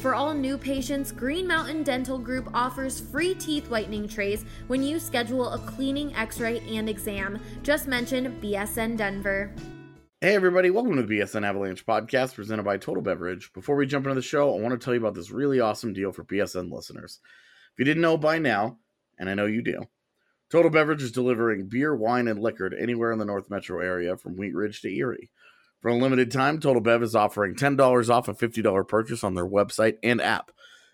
For all new patients, Green Mountain Dental Group offers free teeth whitening trays when you schedule a cleaning, x ray, and exam. Just mention BSN Denver. Hey, everybody, welcome to the BSN Avalanche podcast presented by Total Beverage. Before we jump into the show, I want to tell you about this really awesome deal for BSN listeners. If you didn't know by now, and I know you do, Total Beverage is delivering beer, wine, and liquor to anywhere in the North Metro area from Wheat Ridge to Erie. For a limited time, Total Bev is offering $10 off a $50 purchase on their website and app.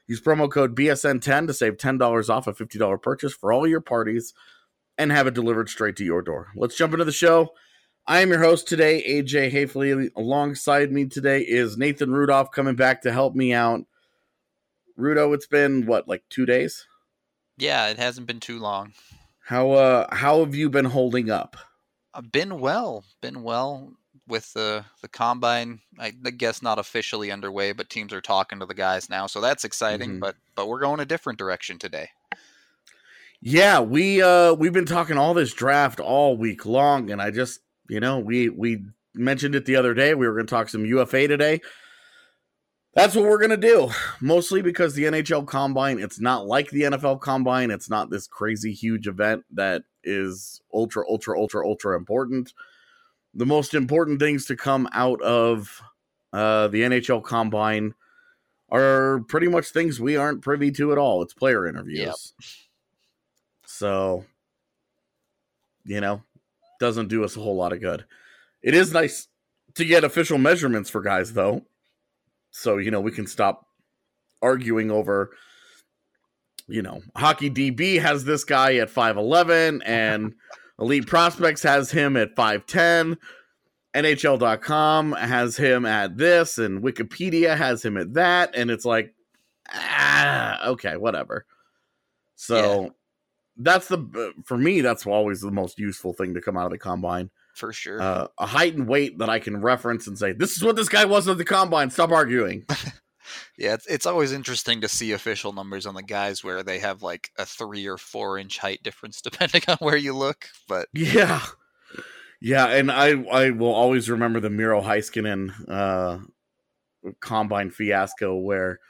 Use promo code BSN10 to save $10 off a $50 purchase for all your parties and have it delivered straight to your door. Let's jump into the show. I am your host today, AJ Haefele. Alongside me today is Nathan Rudolph coming back to help me out. Rudo, it's been what, like two days? Yeah, it hasn't been too long. How uh how have you been holding up? I've been well, been well with the the combine. I guess not officially underway, but teams are talking to the guys now, so that's exciting. Mhm. But but we're going a different direction today. Yeah, we uh we've been talking all this draft all week long, and I just you know we we mentioned it the other day. We were going to talk some UFA today. That's what we're going to do. Mostly because the NHL Combine, it's not like the NFL Combine. It's not this crazy huge event that is ultra ultra ultra ultra important. The most important things to come out of uh the NHL Combine are pretty much things we aren't privy to at all. It's player interviews. Yep. So, you know, doesn't do us a whole lot of good. It is nice to get official measurements for guys, though. So, you know, we can stop arguing over, you know, Hockey DB has this guy at 5'11 and Elite Prospects has him at 5'10. NHL.com has him at this, and Wikipedia has him at that. And it's like, ah, okay, whatever. So that's the for me that's always the most useful thing to come out of the combine For sure. uh, a height and weight that i can reference and say this is what this guy was at the combine stop arguing yeah, it's it's always interesting to see official numbers on the guys where they have like a three or four inch height difference depending on where you look. But yeah yeah and i i will always remember the miro heiskanen uh combine fiasco where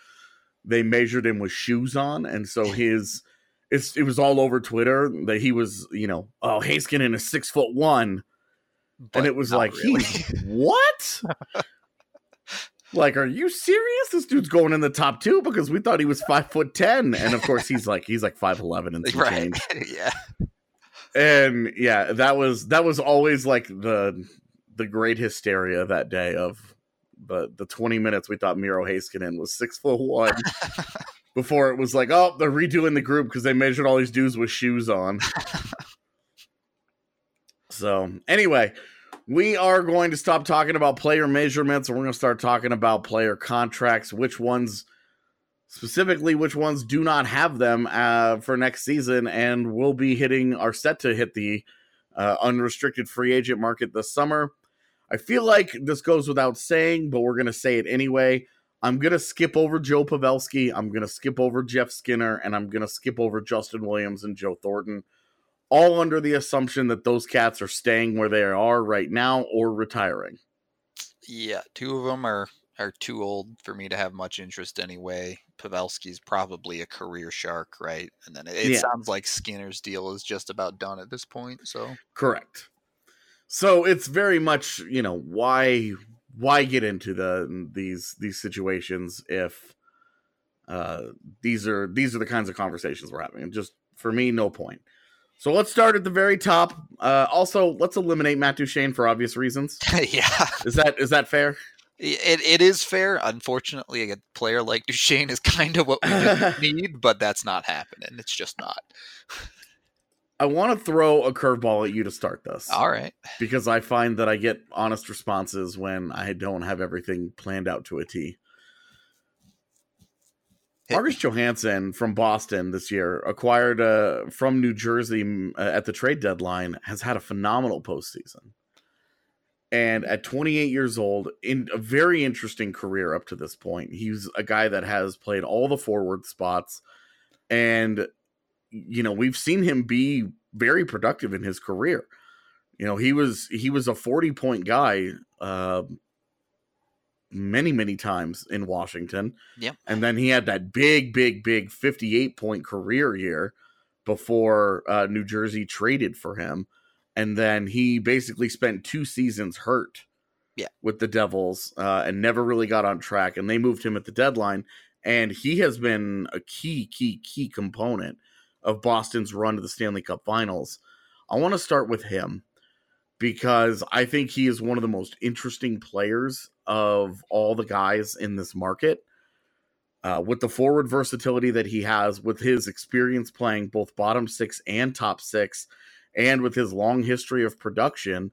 they measured him with shoes on and so his it's it was all over twitter that he was you know oh heiskanen is six foot one and it was like really. he's what like are you serious this dude's going in the top two because we thought he was five foot ten and of course he's like he's like five eleven and some right. change yeah. and yeah that was that was always like the the great hysteria that day of the the 20 minutes we thought miro heiskanen was six foot one before it was like oh they're redoing the group because they measured all these dudes with shoes on so anyway we are going to stop talking about player measurements and we're going to start talking about player contracts which ones specifically which ones do not have them uh, for next season and we'll be hitting are set to hit the uh, unrestricted free agent market this summer. I feel like this goes without saying but we're going to say it anyway. I'm going to skip over joe pavelski i'm going to skip over jeff skinner and i'm going to skip over justin williams and joe thornton all under the assumption that those cats are staying where they are right now or retiring Yeah, two of them are are too old for me to have much interest anyway. Pavelski's probably a career shark, right? And then it, it Yeah. sounds like Skinner's deal is just about done at this point. So Correct. So it's very much, you know, why why get into the these these situations if uh these are these are the kinds of conversations we're having. Just for me, no point. So let's start at the very top. Uh also, let's eliminate Matt Duchene for obvious reasons. yeah. Is that is that fair? It, it is fair. Unfortunately, a player like Duchene is kind of what we need, but that's not happening. It's just not. I want to throw a curveball at you to start this. All right. Because I find that I get honest responses when I don't have everything planned out to a T. Marcus Johansson from Boston this year, acquired uh, from New Jersey uh, at the trade deadline, has had a phenomenal postseason. And at 28 years old, in a very interesting career up to this point, he's a guy that has played all the forward spots. And, you know, we've seen him be very productive in his career. You know, he was he was a 40 point guy uh, many, many times in Washington. Yep. And then he had that big, big, big 58 point career year before uh, New Jersey traded for him and then he basically spent two seasons hurt yeah. with the Devils uh, and never really got on track. And they moved him at the deadline, and he has been a key, key, key component of Boston's run to the Stanley Cup Finals. I want to start with him because I think he is one of the most interesting players of all the guys in this market. Uh, with the forward versatility that he has, with his experience playing both bottom six and top six, and with his long history of production,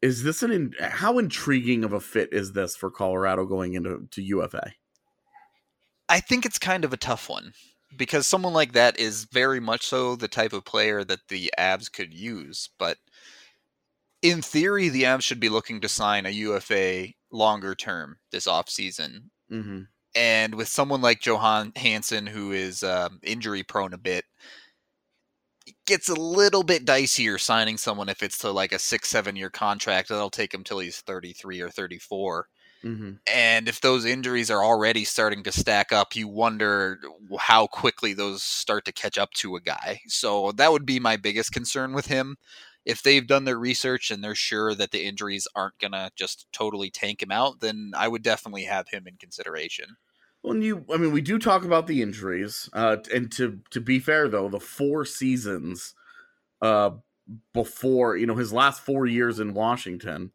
is this an in, how intriguing of a fit is this for Colorado going into to UFA? I think it's kind of a tough one because someone like that is very much so the type of player that the Avs could use, but in theory, the Avs should be looking to sign a UFA longer term this offseason. Mm-hmm. And with someone like Johansson, who is um, injury prone a bit, it gets a little bit dicier signing someone if it's to like a six, seven year contract that'll take him till he's 33 or 34. Mm-hmm. And if those injuries are already starting to stack up, you wonder how quickly those start to catch up to a guy. So that would be my biggest concern with him. If they've done their research and they're sure that the injuries aren't going to just totally tank him out, then I would definitely have him in consideration. Well, you, I mean, we do talk about the injuries, uh, and to to be fair though, the four seasons, uh, before you know his last four years in Washington,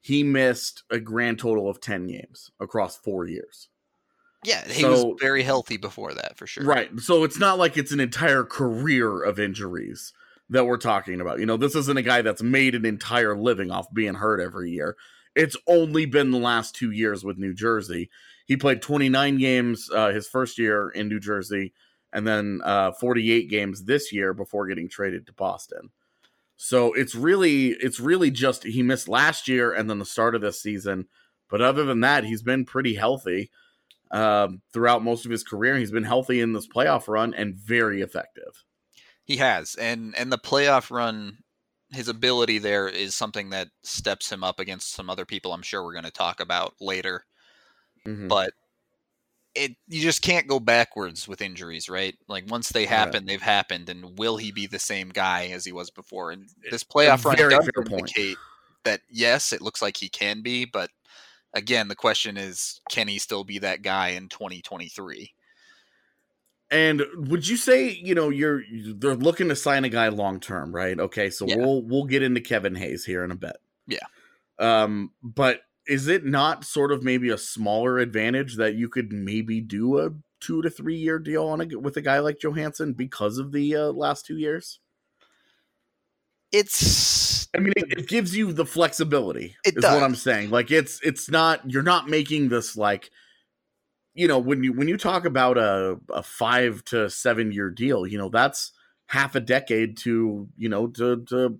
he missed a grand total of ten games across four years. Yeah, he so, was very healthy before that for sure. Right, so it's not like it's an entire career of injuries that we're talking about. You know, this isn't a guy that's made an entire living off being hurt every year. It's only been the last two years with New Jersey he played 29 games uh, his first year in New Jersey, and then uh, 48 games this year before getting traded to Boston. So it's really it's really just he missed last year and then the start of this season. But other than that, he's been pretty healthy um, throughout most of his career. He's been healthy in this playoff run and very effective. He has, and and the playoff run, his ability there is something that steps him up against some other people. I'm sure we're going to talk about later. Mm-hmm. But it you just can't go backwards with injuries, right? Like once they happen, yeah. they've happened, and will he be the same guy as he was before? And this playoff run does indicate that yes, it looks like he can be, but again, the question is, can he still be that guy in 2023? And would you say, you know, you're they're looking to sign a guy long term, right? Okay, so yeah. we'll we'll get into Kevin Hayes here in a bit. Yeah. Um, but is it not sort of maybe a smaller advantage that you could maybe do a two to three year deal on a, with a guy like Johansson because of the uh, last two years? It's. I mean, it, it gives you the flexibility. It is does. what I'm saying. Like it's it's not you're not making this like, you know, when you when you talk about a a five to seven year deal, you know, that's half a decade to you know to to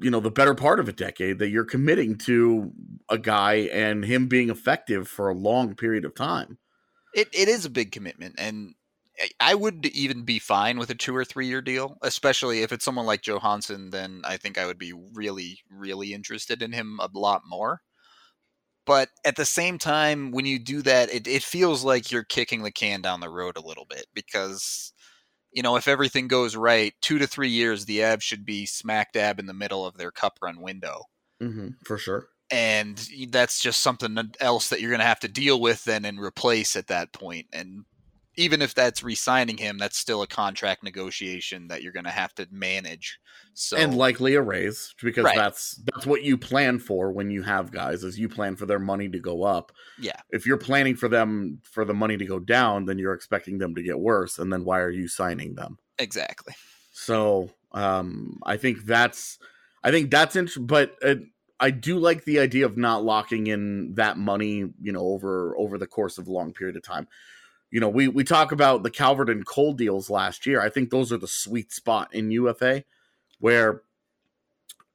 you know the better part of a decade that you're committing to a guy and him being effective for a long period of time. It it is a big commitment and I would even be fine with a two or three year deal, especially if it's someone like Johansson. Then I think I would be really, really interested in him a lot more. But at the same time, when you do that, it, it feels like you're kicking the can down the road a little bit because you know, if everything goes right, two to three years, the Avs should be smack dab in the middle of their cup run window. Mm-hmm, for sure. And that's just something else that you're going to have to deal with then and replace at that point. And even if that's re-signing him, that's still a contract negotiation that you're going to have to manage. So and likely a raise because Right. that's that's what you plan for when you have guys is you plan for their money to go up. yeah, If you're planning for them for the money to go down, then you're expecting them to get worse, and then why are you signing them? exactly. So um, I think that's I think that's interesting, but uh, I do like the idea of not locking in that money, you know, over over the course of a long period of time. You know, we we talk about the Calvert and Cole deals last year. I think those are the sweet spot in UFA, where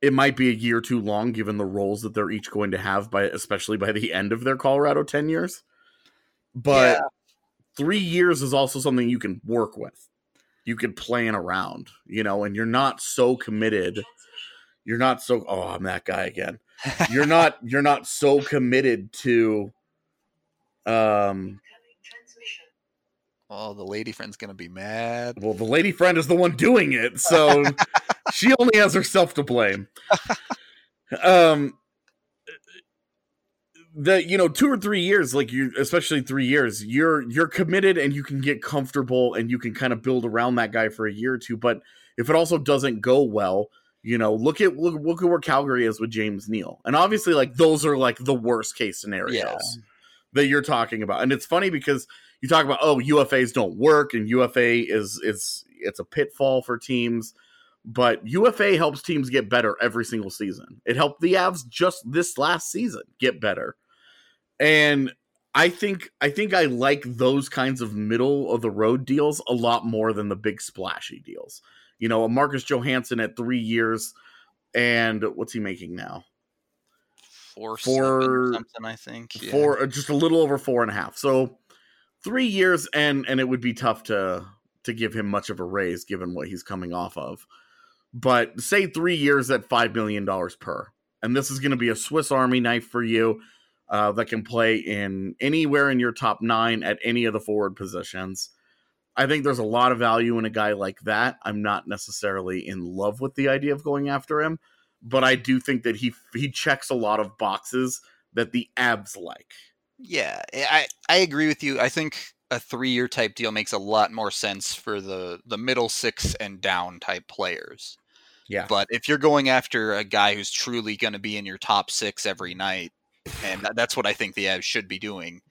it might be a year too long given the roles that they're each going to have by especially by the end of their Colorado 10 years. But Yeah. three years is also something you can work with you can plan around, you know, and you're not so committed. You're not so oh, I'm that guy again. You're not you're not so committed to um Oh, the lady friend's going to be mad. well the lady friend is the one doing it, so she only has herself to blame. Um the you know 2 or 3 years like you especially 3 years you're you're committed and you can get comfortable and you can kind of build around that guy for a year or two but if it also doesn't go well you know look at look, look at where calgary is with james neal and obviously like those are like the worst case scenarios Yeah. that you're talking about and it's funny because you talk about oh ufas don't work and ufa is is it's a pitfall for teams but ufa helps teams get better every single season. It helped the avs just this last season get better. And i think i think i like those kinds of middle of the road deals a lot more than the big splashy deals. You know a marcus johansson at three years and what's he making now? Four, four something, I think. Yeah. four just a little over four and a half. So three years and and it would be tough to to give him much of a raise given what he's coming off of. But say three years at five million dollars per and this is going to be a swiss army knife for you uh, that can play in anywhere in your top nine at any of the forward positions. I think there's a lot of value in a guy like that. I'm not necessarily in love with the idea of going after him but i do think that he he checks a lot of boxes that the avs like Yeah, eh, I I agree with you. I think a three year type deal makes a lot more sense for the the middle six and down type players. yeah But if you're going after a guy who's truly going to be in your top six every night, and that's what I think the Avs should be doing,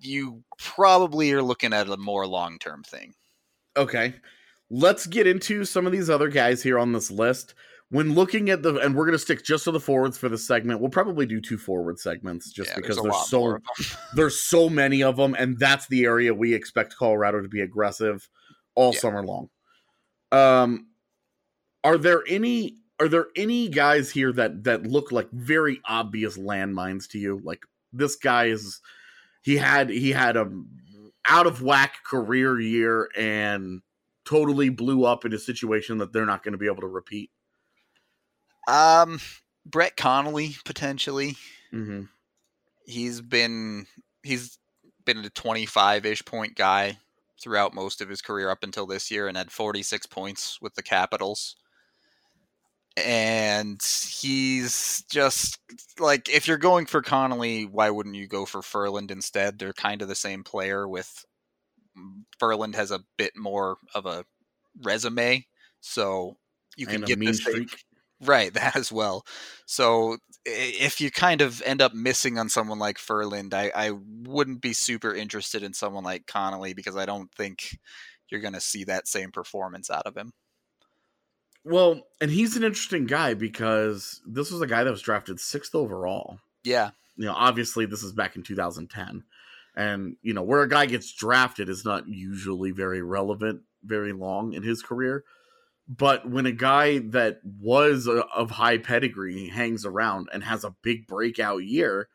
you probably are looking at a more long term thing. Okay. Let's get into some of these other guys here on this list. When looking at the, and we're going to stick just to the forwards for the segment. We'll probably do two forward segments just Yeah, because a there's, so more of 'em. there's so many of them, and that's the area we expect Colorado to be aggressive all Yeah. summer long. Um, are there any are there any guys here that that look like very obvious landmines to you? Like this guy is he had he had a out of whack career year and totally blew up in a situation that they're not going to be able to repeat. Um, Brett Connolly potentially. Mm-hmm. He's been he's been a 25 ish point guy throughout most of his career up until this year, and had 46 points with the Capitals. And he's just like if you're going for Connolly, why wouldn't you go for Ferland instead? They're kind of the same player. With Ferland has a bit more of a resume, so you can get this streak. Right, that as well. So if you kind of end up missing on someone like Ferland, I, I wouldn't be super interested in someone like Connolly because I don't think you're going to see that same performance out of him. Well, and he's an interesting guy because this was a guy that was drafted sixth overall. Yeah, you know, obviously this is back in 2010. And, you know, where a guy gets drafted is not usually very relevant very long in his career. But when a guy that was a, of high pedigree hangs around and has a big breakout year,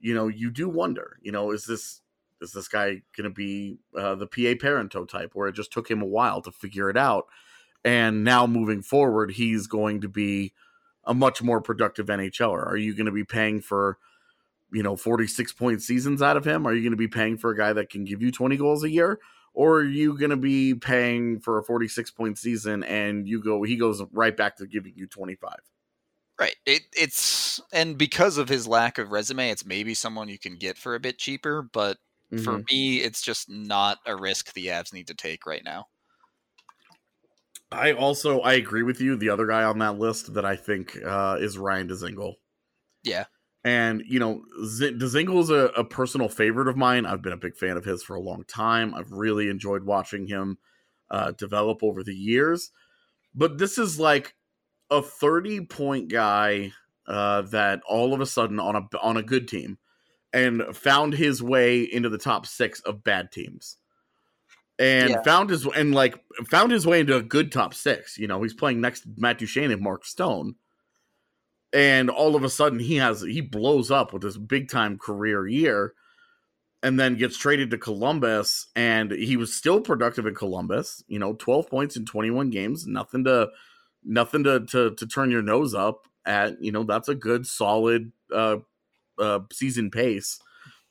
you know, you do wonder, you know, is this is this guy going to be uh, the PA Parenteau type where it just took him a while to figure it out and now moving forward he's going to be a much more productive NHLer. Are you going to be paying for you know 46 point seasons out of him? Are you going to be paying for a guy that can give you 20 goals a year? Or are you going to be paying for a 46 point season and you go he goes right back to giving you 25 right it, it's and because of his lack of resume it's maybe someone you can get for a bit cheaper but mm-hmm. for me it's just not a risk the avs need to take right now. I also i agree with you the other guy on that list that i think uh, is ryan dzingel yeah and you know, Z- is a, a, personal favorite of mine. I've been a big fan of his for a long time. I've really enjoyed watching him uh, develop over the years. But this is like a thirty-point guy uh, that all of a sudden on a on a good team and found his way into the top six of bad teams and yeah. found his and like found his way into a good top six. You know, he's playing next to Matt Duchene and Mark Stone and all of a sudden he has he blows up with this big time career year and then gets traded to Columbus and he was still productive in Columbus, you know, 12 points in 21 games, nothing to nothing to to, to turn your nose up at, you know, that's a good solid uh, uh season pace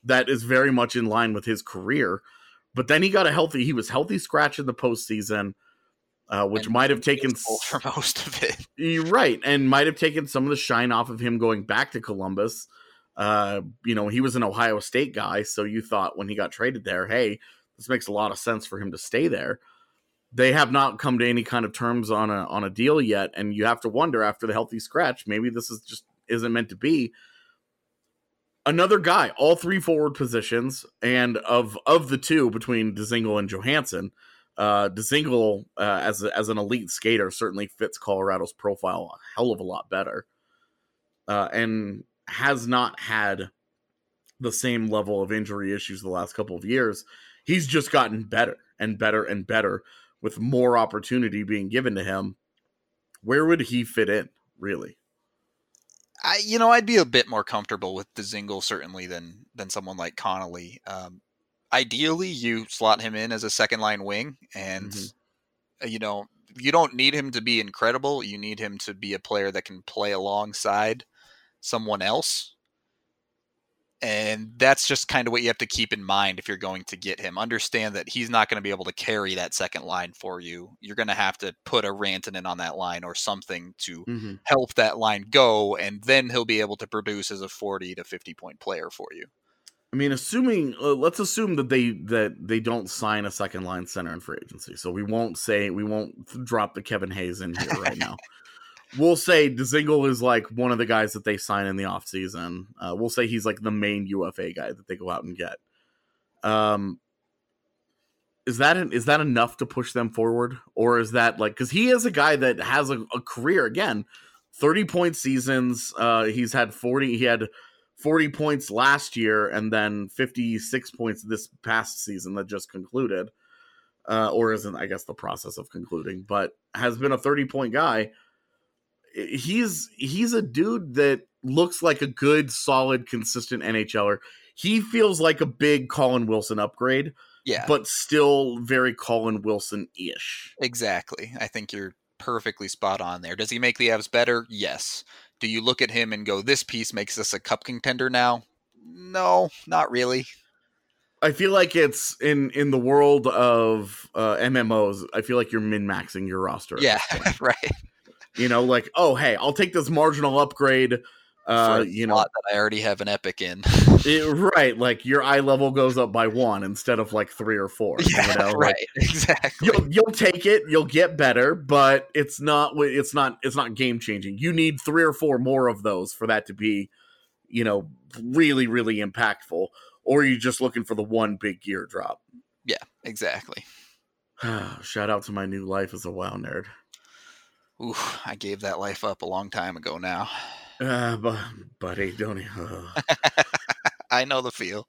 that is very much in line with his career. But then he got a healthy he was healthy scratch in the postseason uh, which might have taken for most of it. You're right, and might have taken some of the shine off of him going back to Columbus. Uh, you know, he was an Ohio State guy, so you thought when he got traded there, hey, this makes a lot of sense for him to stay there. They have not come to any kind of terms on a on a deal yet, and you have to wonder after the healthy scratch, maybe this is just isn't meant to be. Another guy, all three forward positions, and of of the two between Dzingel and Johansson, uh, Dzingel uh, as a, as an elite skater certainly fits Colorado's profile a hell of a lot better, uh, and has not had the same level of injury issues the last couple of years. He's just gotten better and better and better with more opportunity being given to him. Where would he fit in, really? I, you know, I'd be a bit more comfortable with Dzingel certainly than than someone like Connolly. Um, ideally you slot him in as a second line wing and mm-hmm. you know you don't need him to be incredible you need him to be a player that can play alongside someone else and that's just kind of what you have to keep in mind if you're going to get him understand that he's not going to be able to carry that second line for you you're going to have to put a rantanen on that line or something to mm-hmm. help that line go and then he'll be able to produce as a 40 to 50 point player for you I mean, assuming uh, let's assume that they that they don't sign a second line center in free agency, so we won't say we won't drop the Kevin Hayes in here right now. we'll say Dzingel is like one of the guys that they sign in the offseason. Uh, we'll say he's like the main UFA guy that they go out and get. Um, is that an, is that enough to push them forward, or is that like because he is a guy that has a, a career again, thirty point seasons. Uh, he's had forty. He had 40 points last year and then 56 points this past season that just concluded. Uh, or isn't, I guess, the process of concluding, but has been a 30 point guy. He's he's a dude that looks like a good, solid, consistent NHLer. He feels like a big Colin Wilson upgrade, yeah, but still very Colin Wilson ish. Exactly. I think you're perfectly spot on there. Does he make the Avs better? Yes. Do you look at him and go, this piece makes us a cup contender now? No, not really. I feel like it's in in the world of uh, MMOs. I feel like you're min maxing your roster. Yeah, right. You know, like oh hey, I'll take this marginal upgrade uh, you know that I already have an epic in. it, right, like your eye level goes up by one instead of like three or four. Yeah, you know? right, like, exactly. You'll, you'll take it, you'll get better, but it's not it's not it's not game changing. You need three or four more of those for that to be, you know, really really impactful. Or you're just looking for the one big gear drop. Yeah, exactly. Shout out to my new life as a WoW nerd. Ooh, I gave that life up a long time ago now. Uh, but, buddy, don't. Uh. I know the feel.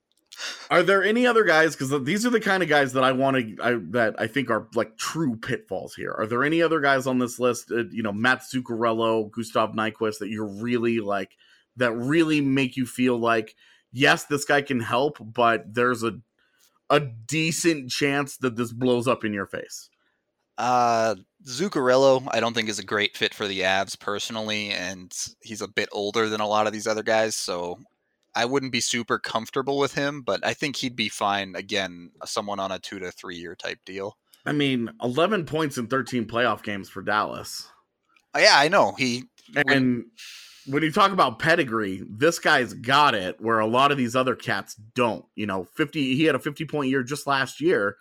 Are there any other guys? Because these are the kind of guys that I want to, I, that I think are like true pitfalls here. Are there any other guys on this list? Uh, you know, Matt Zuccarello, Gustav Nyquist, that you're really like, that really make you feel like, yes, this guy can help, but there's a a decent chance that this blows up in your face. Uh, Zuccarello, I don't think is a great fit for the Avs personally, and he's a bit older than a lot of these other guys, so I wouldn't be super comfortable with him, but I think he'd be fine. Again, someone on a two to three year type deal. I mean, 11 points in 13 playoff games for Dallas. Uh, yeah, I know. He and when, when you talk about pedigree, this guy's got it where a lot of these other cats don't. You know, 50 he had a 50 point year just last year.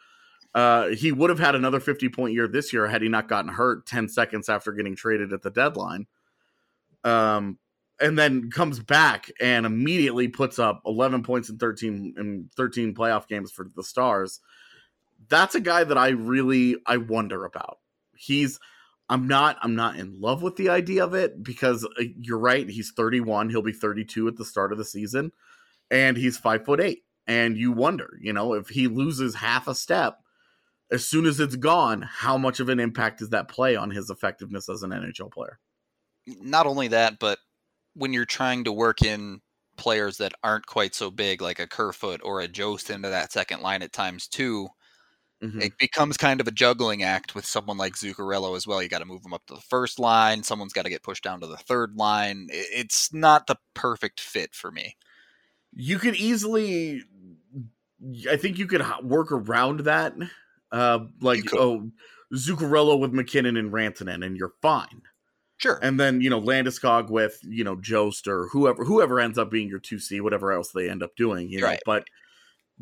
Uh, he would have had another 50 point year this year had he not gotten hurt 10 seconds after getting traded at the deadline. Um, and then comes back and immediately puts up 11 points in 13 in 13 playoff games for the Stars. That's a guy that I really I wonder about. He's I'm not I'm not in love with the idea of it because uh, you're right, he's 31, he'll be 32 at the start of the season and he's 5 foot 8 and you wonder, you know, if he loses half a step as soon as it's gone, how much of an impact does that play on his effectiveness as an NHL player? Not only that, but when you're trying to work in players that aren't quite so big, like a Kerfoot or a Jost into that second line at times too, mm-hmm. it becomes kind of a juggling act with someone like Zuccarello as well. You got to move them up to the first line. Someone's got to get pushed down to the third line. It's not the perfect fit for me. You could easily, I think you could work around that. Uh, like, oh, Zuccarello with MacKinnon and Rantanen, and you're fine. Sure. And then, you know, Landeskog with, you know, Jost or whoever whoever ends up being your 2C, whatever else they end up doing, you know. Right. But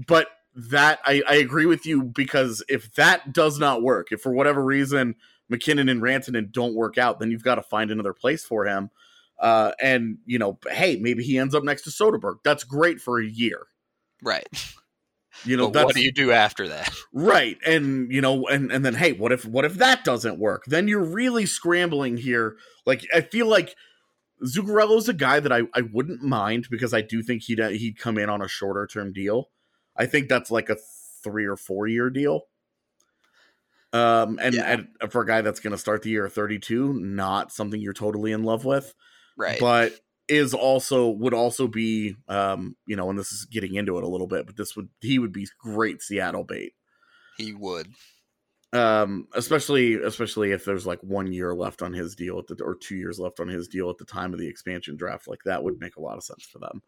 but that I, I agree with you because if that does not work, if for whatever reason MacKinnon and Rantanen don't work out, then you've got to find another place for him. Uh, and you know, hey, maybe he ends up next to Soderberg. That's great for a year. Right. You know, what do you do after that? Right. And you know, and and then hey, what if what if that doesn't work? Then you're really scrambling here. Like I feel like Zuccarello's a guy that I, I wouldn't mind because I do think he'd uh, he'd come in on a shorter term deal. I think that's like a three or four year deal. Um, and, yeah. and for a guy that's going to start the year 32, not something you're totally in love with. Right. But is also would also be um you know and this is getting into it a little bit but this would he would be great seattle bait. He would. Um especially especially if there's like one year left on his deal at the or two years left on his deal at the time of the expansion draft like that would make a lot of sense for them.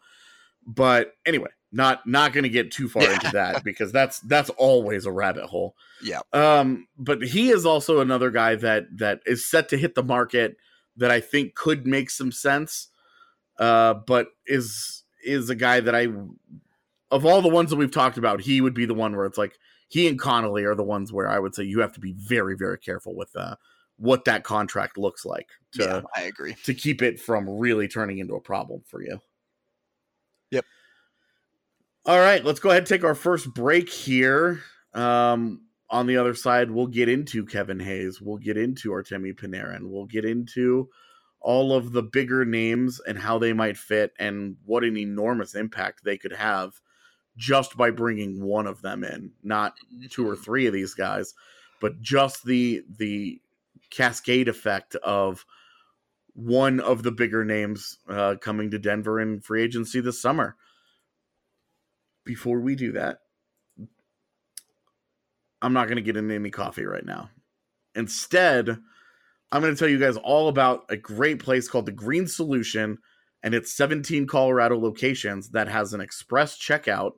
But anyway not not going to get too far into that because that's that's always a rabbit hole. Yeah. Um but he is also another guy that that is set to hit the market that i think could make some sense uh, but is is a guy that I of all the ones that we've talked about, he would be the one where it's like he and Connolly are the ones where I would say you have to be very very careful with uh, what that contract looks like. To, yeah, I agree to keep it from really turning into a problem for you. Yep. All right, let's go ahead and take our first break here. Um, on the other side, we'll get into Kevin Hayes. We'll get into Artemi Panarin. We'll get into all of the bigger names and how they might fit and what an enormous impact they could have just by bringing one of them in not two or mm-hmm. three of these guys but just the the cascade effect of one of the bigger names uh, coming to denver in free agency this summer before we do that i'm not going to get into any coffee right now instead I'm going to tell you guys all about a great place called the Green Solution and its 17 Colorado locations that has an express checkout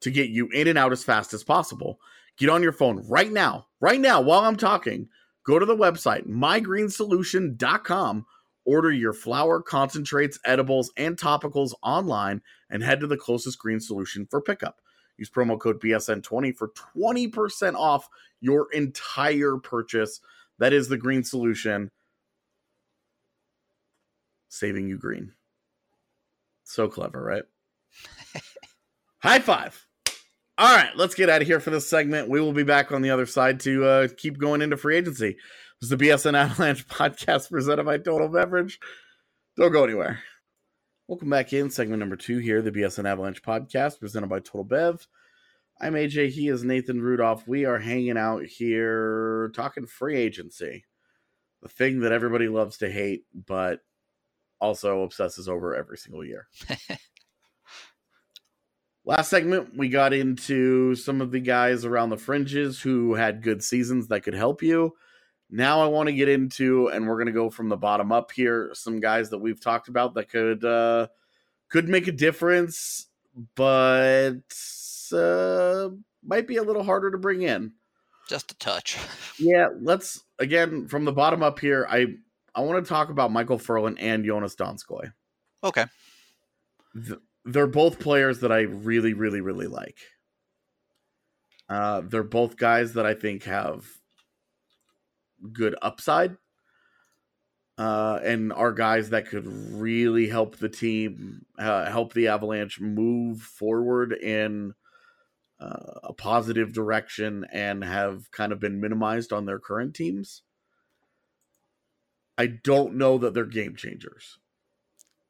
to get you in and out as fast as possible. Get on your phone right now, right now while I'm talking. Go to the website mygreensolution.com, order your flower, concentrates, edibles, and topicals online, and head to the closest green solution for pickup. Use promo code BSN20 for 20% off your entire purchase. That is the green solution. Saving you green. So clever, right? High five. All right, let's get out of here for this segment. We will be back on the other side to uh, keep going into free agency. This is the BSN Avalanche podcast presented by Total Beverage. Don't go anywhere. Welcome back in segment number two here, the BSN Avalanche podcast presented by Total Bev. I'm AJ. He is Nathan Rudolph. We are hanging out here talking free agency, the thing that everybody loves to hate, but also obsesses over every single year. Last segment, we got into some of the guys around the fringes who had good seasons that could help you. Now I want to get into, and we're going to go from the bottom up here, some guys that we've talked about that could uh, could make a difference, but uh, might be a little harder to bring in. Just a touch. Yeah, let's again from the bottom up here. I I want to talk about Michael Ferland and Joonas Donskoi. Okay. They're both players that I really, really, really like. Uh, they're both guys that I think have good upside uh, and are guys that could really help the team, uh, help the Avalanche move forward in uh, a positive direction and have kind of been minimized on their current teams. I don't know that they're game changers.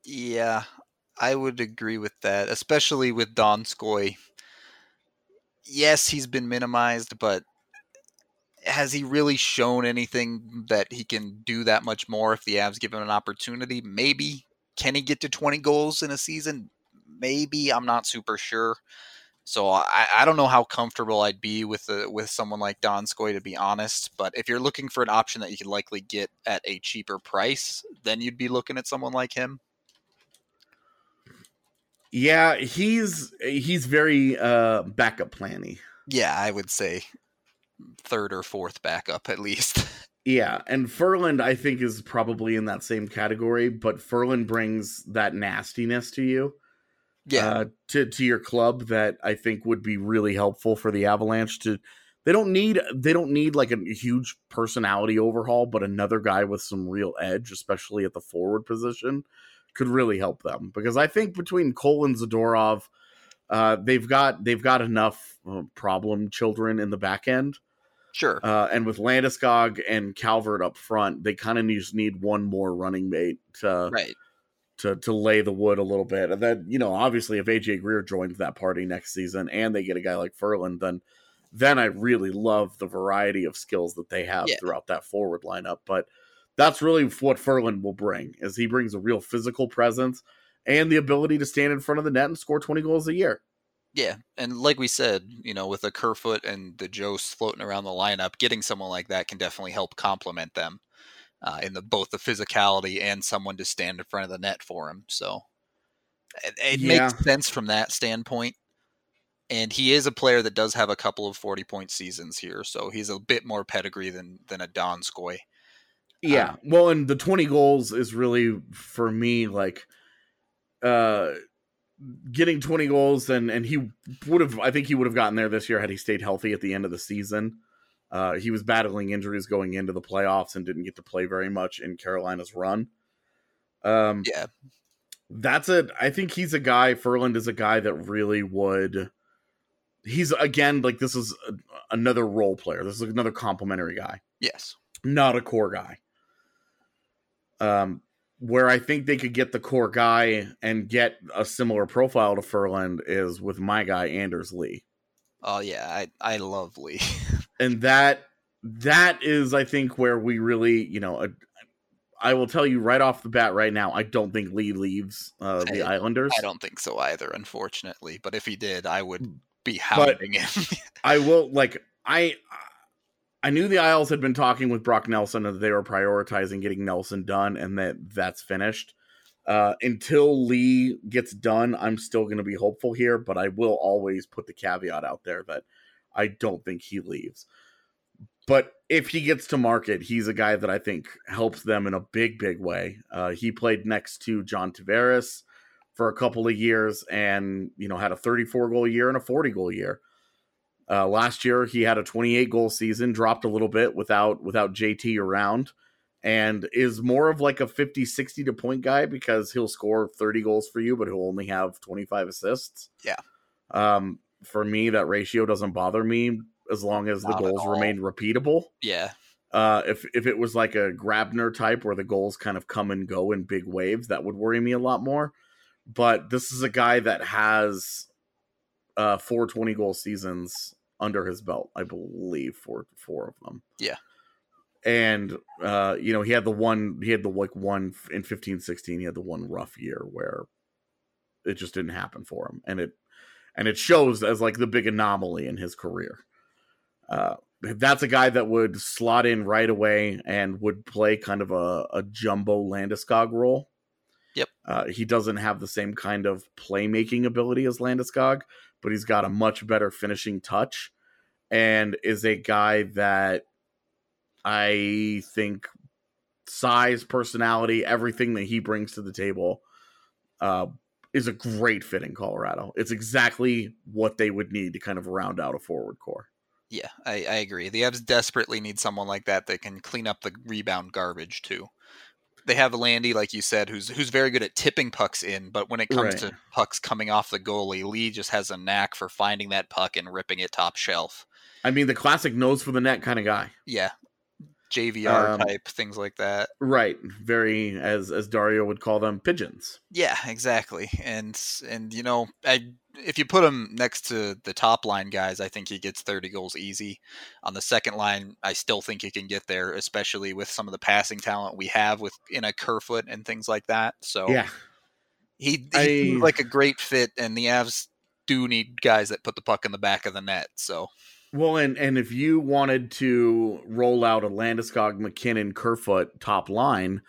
Yeah, I would agree with that, especially with Donskoi. Yes, he's been minimized, but has he really shown anything that he can do that much more if the Avs give him an opportunity? Maybe. Can he get to 20 goals in a season? Maybe. I'm not super sure. So I, I don't know how comfortable I'd be with a, with someone like Donskoi to be honest. But if you're looking for an option that you could likely get at a cheaper price, then you'd be looking at someone like him. Yeah, he's he's very uh backup planny. Yeah, I would say third or fourth backup at least. Yeah, and Ferland I think is probably in that same category, but Ferland brings that nastiness to you. Yeah. Uh, to to your club that I think would be really helpful for the Avalanche to they don't need they don't need like a huge personality overhaul, but another guy with some real edge, especially at the forward position, could really help them because I think between Cole and Zadorov, uh, they've got they've got enough uh, problem children in the back end Sure. uh, and with Landeskog and Calvert up front, they kind of just need one more running mate to, right. To to lay the wood a little bit. And then, you know, obviously if AJ Greer joins that party next season and they get a guy like Ferland, then then I really love the variety of skills that they have Yeah. throughout that forward lineup. But that's really what Ferland will bring, is he brings a real physical presence and the ability to stand in front of the net and score 20 goals a year. Yeah, and like we said, you know, with a Kerfoot and the Joes floating around the lineup, getting someone like that can definitely help complement them uh, in the both the physicality and someone to stand in front of the net for him. So it, it Yeah. makes sense from that standpoint. And he is a player that does have a couple of forty point seasons here, so he's a bit more pedigree than than a Donskoi. Yeah. Um, well, and the 20 goals is really for me like uh getting 20 goals and and he would have I think he would have gotten there this year had he stayed healthy at the end of the season. Uh he was battling injuries going into the playoffs and didn't get to play very much in Carolina's run. Um Yeah, that's it. I think he's a guy Ferland is a guy that really would he's again like this is a, another role player. This is another complimentary guy yes, not a core guy. Um, where I think they could get the core guy and get a similar profile to Ferland is with my guy Anders Lee, oh yeah, I I love Lee. and that that is I think where we really you know. A, I will tell you right off the bat right now, I don't think Lee leaves uh, the I- Islanders. I don't think so either, unfortunately. But if he did, I would be But- hounding him. I will like I I knew the Isles had been talking with Brock Nelson and they were prioritizing getting Nelson done and that that's finished. Uh, until Lee gets done, I'm still going to be hopeful here, but I will always put the caveat out there that I don't think he leaves. But if he gets to market, he's a guy that I think helps them in a big, big way. Uh, he played next to John Tavares for a couple of years and, you know, had a 34 goal year and a 40 goal year. Uh, last year he had a 28 goal season, dropped a little bit without without JT around, and is more of like a 50 60 to point guy because he'll score 30 goals for you, but he'll only have 25 assists. Yeah. Um, for me, that ratio doesn't bother me as long as the Not at goals remain repeatable. yeah, Uh, if if it was like a Grabner type where the goals kind of come and go in big waves, that would worry me a lot more. But this is a guy that has uh four 20 goal seasons under his belt, I believe, for four of them. Yeah. And uh, you know, he had the one he had the like one in 15 16, he had the one rough year where it just didn't happen for him. And it and it shows as like the big anomaly in his career. Uh that's a guy that would slot in right away and would play kind of a, a jumbo Landeskog role. Yep. Uh, he doesn't have the same kind of playmaking ability as Landeskog, but he's got a much better finishing touch and is a guy that I think size, personality, everything that he brings to the table uh, is a great fit in Colorado. It's exactly what they would need to kind of round out a forward core. Yeah, I, I agree. The Avs desperately need someone like that that can clean up the rebound garbage too. They have Landy, like you said, who's who's very good at tipping pucks in, but when it comes right. to pucks coming off the goalie, Lee just has a knack for finding that puck and ripping it top shelf. I mean, the classic nose for the net kind of guy. Yeah, JVR um, type things like that. Right, very as as Dario would call them pigeons. Yeah, exactly. And and you know, I if you put him next to the top line guys, I think he gets 30 goals easy. On the second line, I still think he can get there, especially with some of the passing talent we have with in a Kerfoot and things like that. So yeah, he, he I, like a great fit, and the Avs do need guys that put the puck in the back of the net. So well, and and if you wanted to roll out a Landeskog, MacKinnon, Kerfoot top line,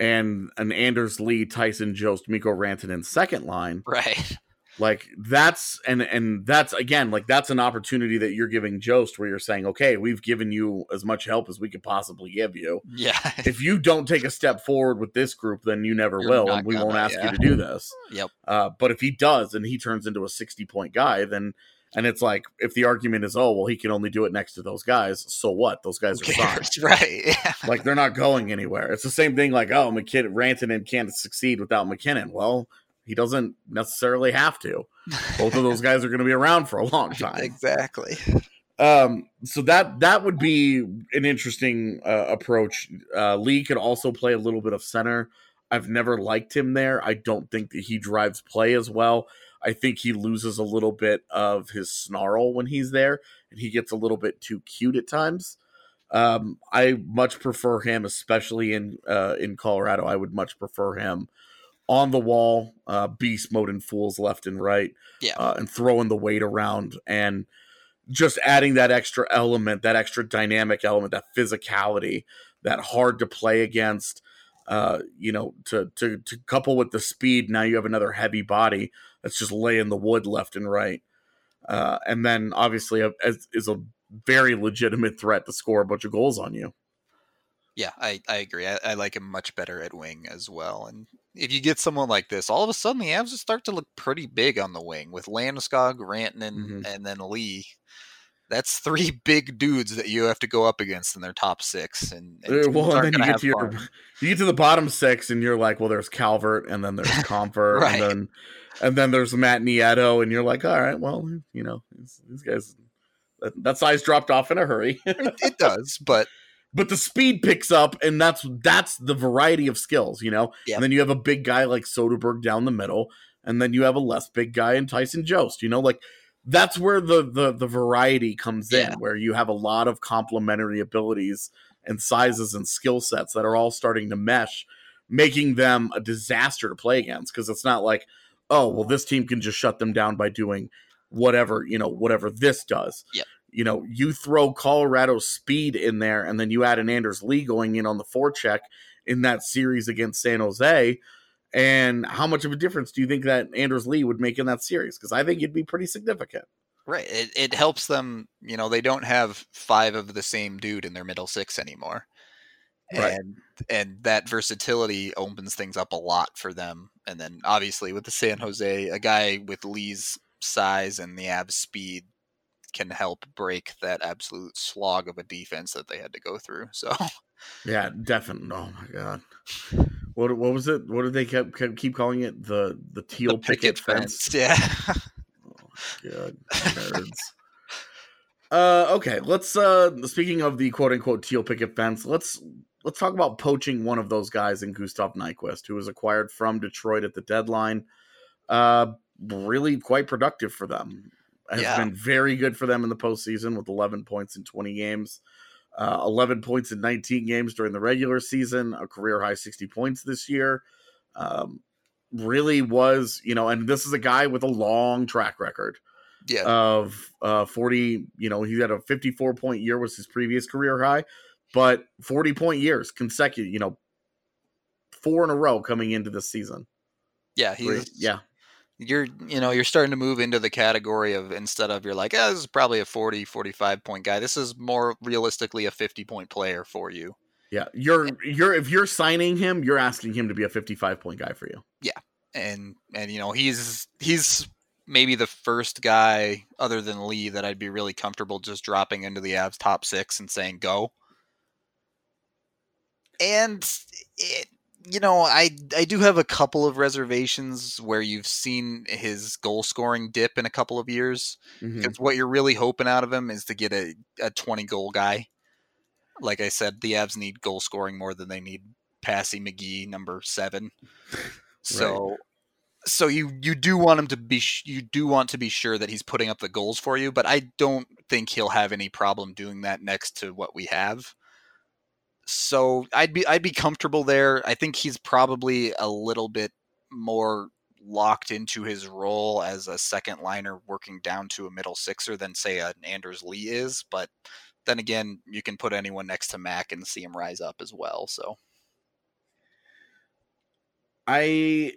and an Anders Lee, Tyson Jost, Mikko Rantanen second line, right? Like that's and and that's again like that's an opportunity that you're giving Jost where you're saying, okay, we've given you as much help as we could possibly give you. Yeah. if you don't take a step forward with this group, then you never you're will, and we gonna, won't ask yeah. you to do this. Yep. Uh, but if he does and he turns into a 60 point guy, then and it's like if the argument is, oh well, he can only do it next to those guys. So what? Those guys are signed, right? Yeah. Like they're not going anywhere. It's the same thing. Like oh, MacKinnon, Rantanen can't succeed without MacKinnon. Well, he doesn't necessarily have to. Both of those guys are going to be around for a long time. exactly. Um, so that that would be an interesting uh, approach. Uh, Lee could also play a little bit of center. I've never liked him there. I don't think that he drives play as well. I think he loses a little bit of his snarl when he's there, and he gets a little bit too cute at times. Um, I much prefer him, especially in uh, in Colorado. I would much prefer him on the wall, uh, beast mode and fools left and right, yeah, uh, and throwing the weight around and just adding that extra element, that extra dynamic element, that physicality, that hard to play against. Uh, you know, to to to couple with the speed, now you have another heavy body that's just laying the wood left and right. Uh, and then obviously a, as, is a very legitimate threat to score a bunch of goals on you. Yeah, I, I agree. I, I, like him much better at wing as well. And if you get someone like this, all of a sudden the Avs start to look pretty big on the wing with Landeskog, Rantanen, mm-hmm. and then Lee. That's three big dudes that you have to go up against in their top six. And, and well, and then you get to your, you get to the bottom six, and you're like, well, there's Calvert, and then there's Compher, right. and then and then there's Matt Nieto, and you're like, all right, well, you know, these, these guys, that, that, size dropped off in a hurry. it, it, does, but but the speed picks up, and that's that's the variety of skills, you know. Yeah. And then you have a big guy like Soderberg down the middle, and then you have a less big guy in Tyson Jost, you know, like that's where the the the variety comes in, where you have a lot of complementary abilities and sizes and skill sets that are all starting to mesh, making them a disaster to play against. Because it's not like oh well this team can just shut them down by doing whatever you know whatever this does yeah you know you throw colorado speed in there and then you add an anders lee going in on the forecheck in that series against san jose and how much of a difference do you think that anders lee would make in that series because i think it'd be pretty significant right it, it helps them you know they don't have five of the same dude in their middle six anymore right. and and that versatility opens things up a lot for them. And then obviously with the San Jose, a guy with Lee's size and the Avs speed can help break that absolute slog of a defense that they had to go through. So yeah, definitely. Oh my god. What what was it? What did they keep keep calling it? The the teal the picket, picket, fence. fence. Yeah. oh, nerds. uh okay, let's uh speaking of the quote unquote teal picket fence, let's let's talk about poaching one of those guys in Gustav Nyquist, who was acquired from Detroit at the deadline. Uh, really quite productive for them. Has yeah. been very good for them in the postseason with 11 points in 20 games, uh, 11 points in 19 games during the regular season, a career high 60 points this year. Um, really was, you know, and this is a guy with a long track record. Yeah. Of uh, 40, you know, he had a 54 point year was his previous career high but 40 point years consecutive, you know, four in a row coming into this season. Yeah, he's yeah. You're you know, you're starting to move into the category of instead of you're like, oh, this is probably a 40, 45 point guy. This is more realistically a 50 point player for you. Yeah. You're eh you're if you're signing him, you're asking him to be a 55 point guy for you. Yeah. And and you know, he's he's maybe the first guy other than Lee that I'd be really comfortable just dropping into the Avs top 6 and saying go. And it you know, I I do have a couple of reservations where you've seen his goal scoring dip in a couple of years mm-hmm. because what you're really hoping out of him is to get a, a 20 goal guy. Like I said, the Avs need goal scoring more than they need Passy McGee number seven. So, so you you do want him to be sh- you do want to be sure that he's putting up the goals for you, but I don't think he'll have any problem doing that next to what we have. So I'd be I'd be comfortable there. I think he's probably a little bit more locked into his role as a second liner working down to a middle sixer than say an Anders Lee is, but then again, you can put anyone next to Mac and see him rise up as well. So I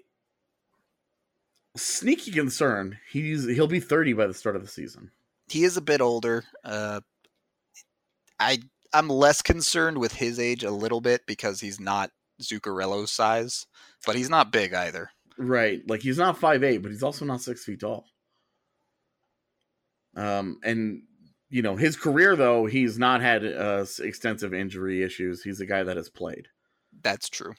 sneaky concern. He's he'll be 30 by the start of the season. he is a bit older. Uh, I I'm less concerned with his age a little bit because he's not Zuccarello's size, but he's not big either. Right. Like he's not five eight, but he's also not six feet tall. Um, and you know his career though he's not had uh, extensive injury issues. He's a guy that has played. That's true.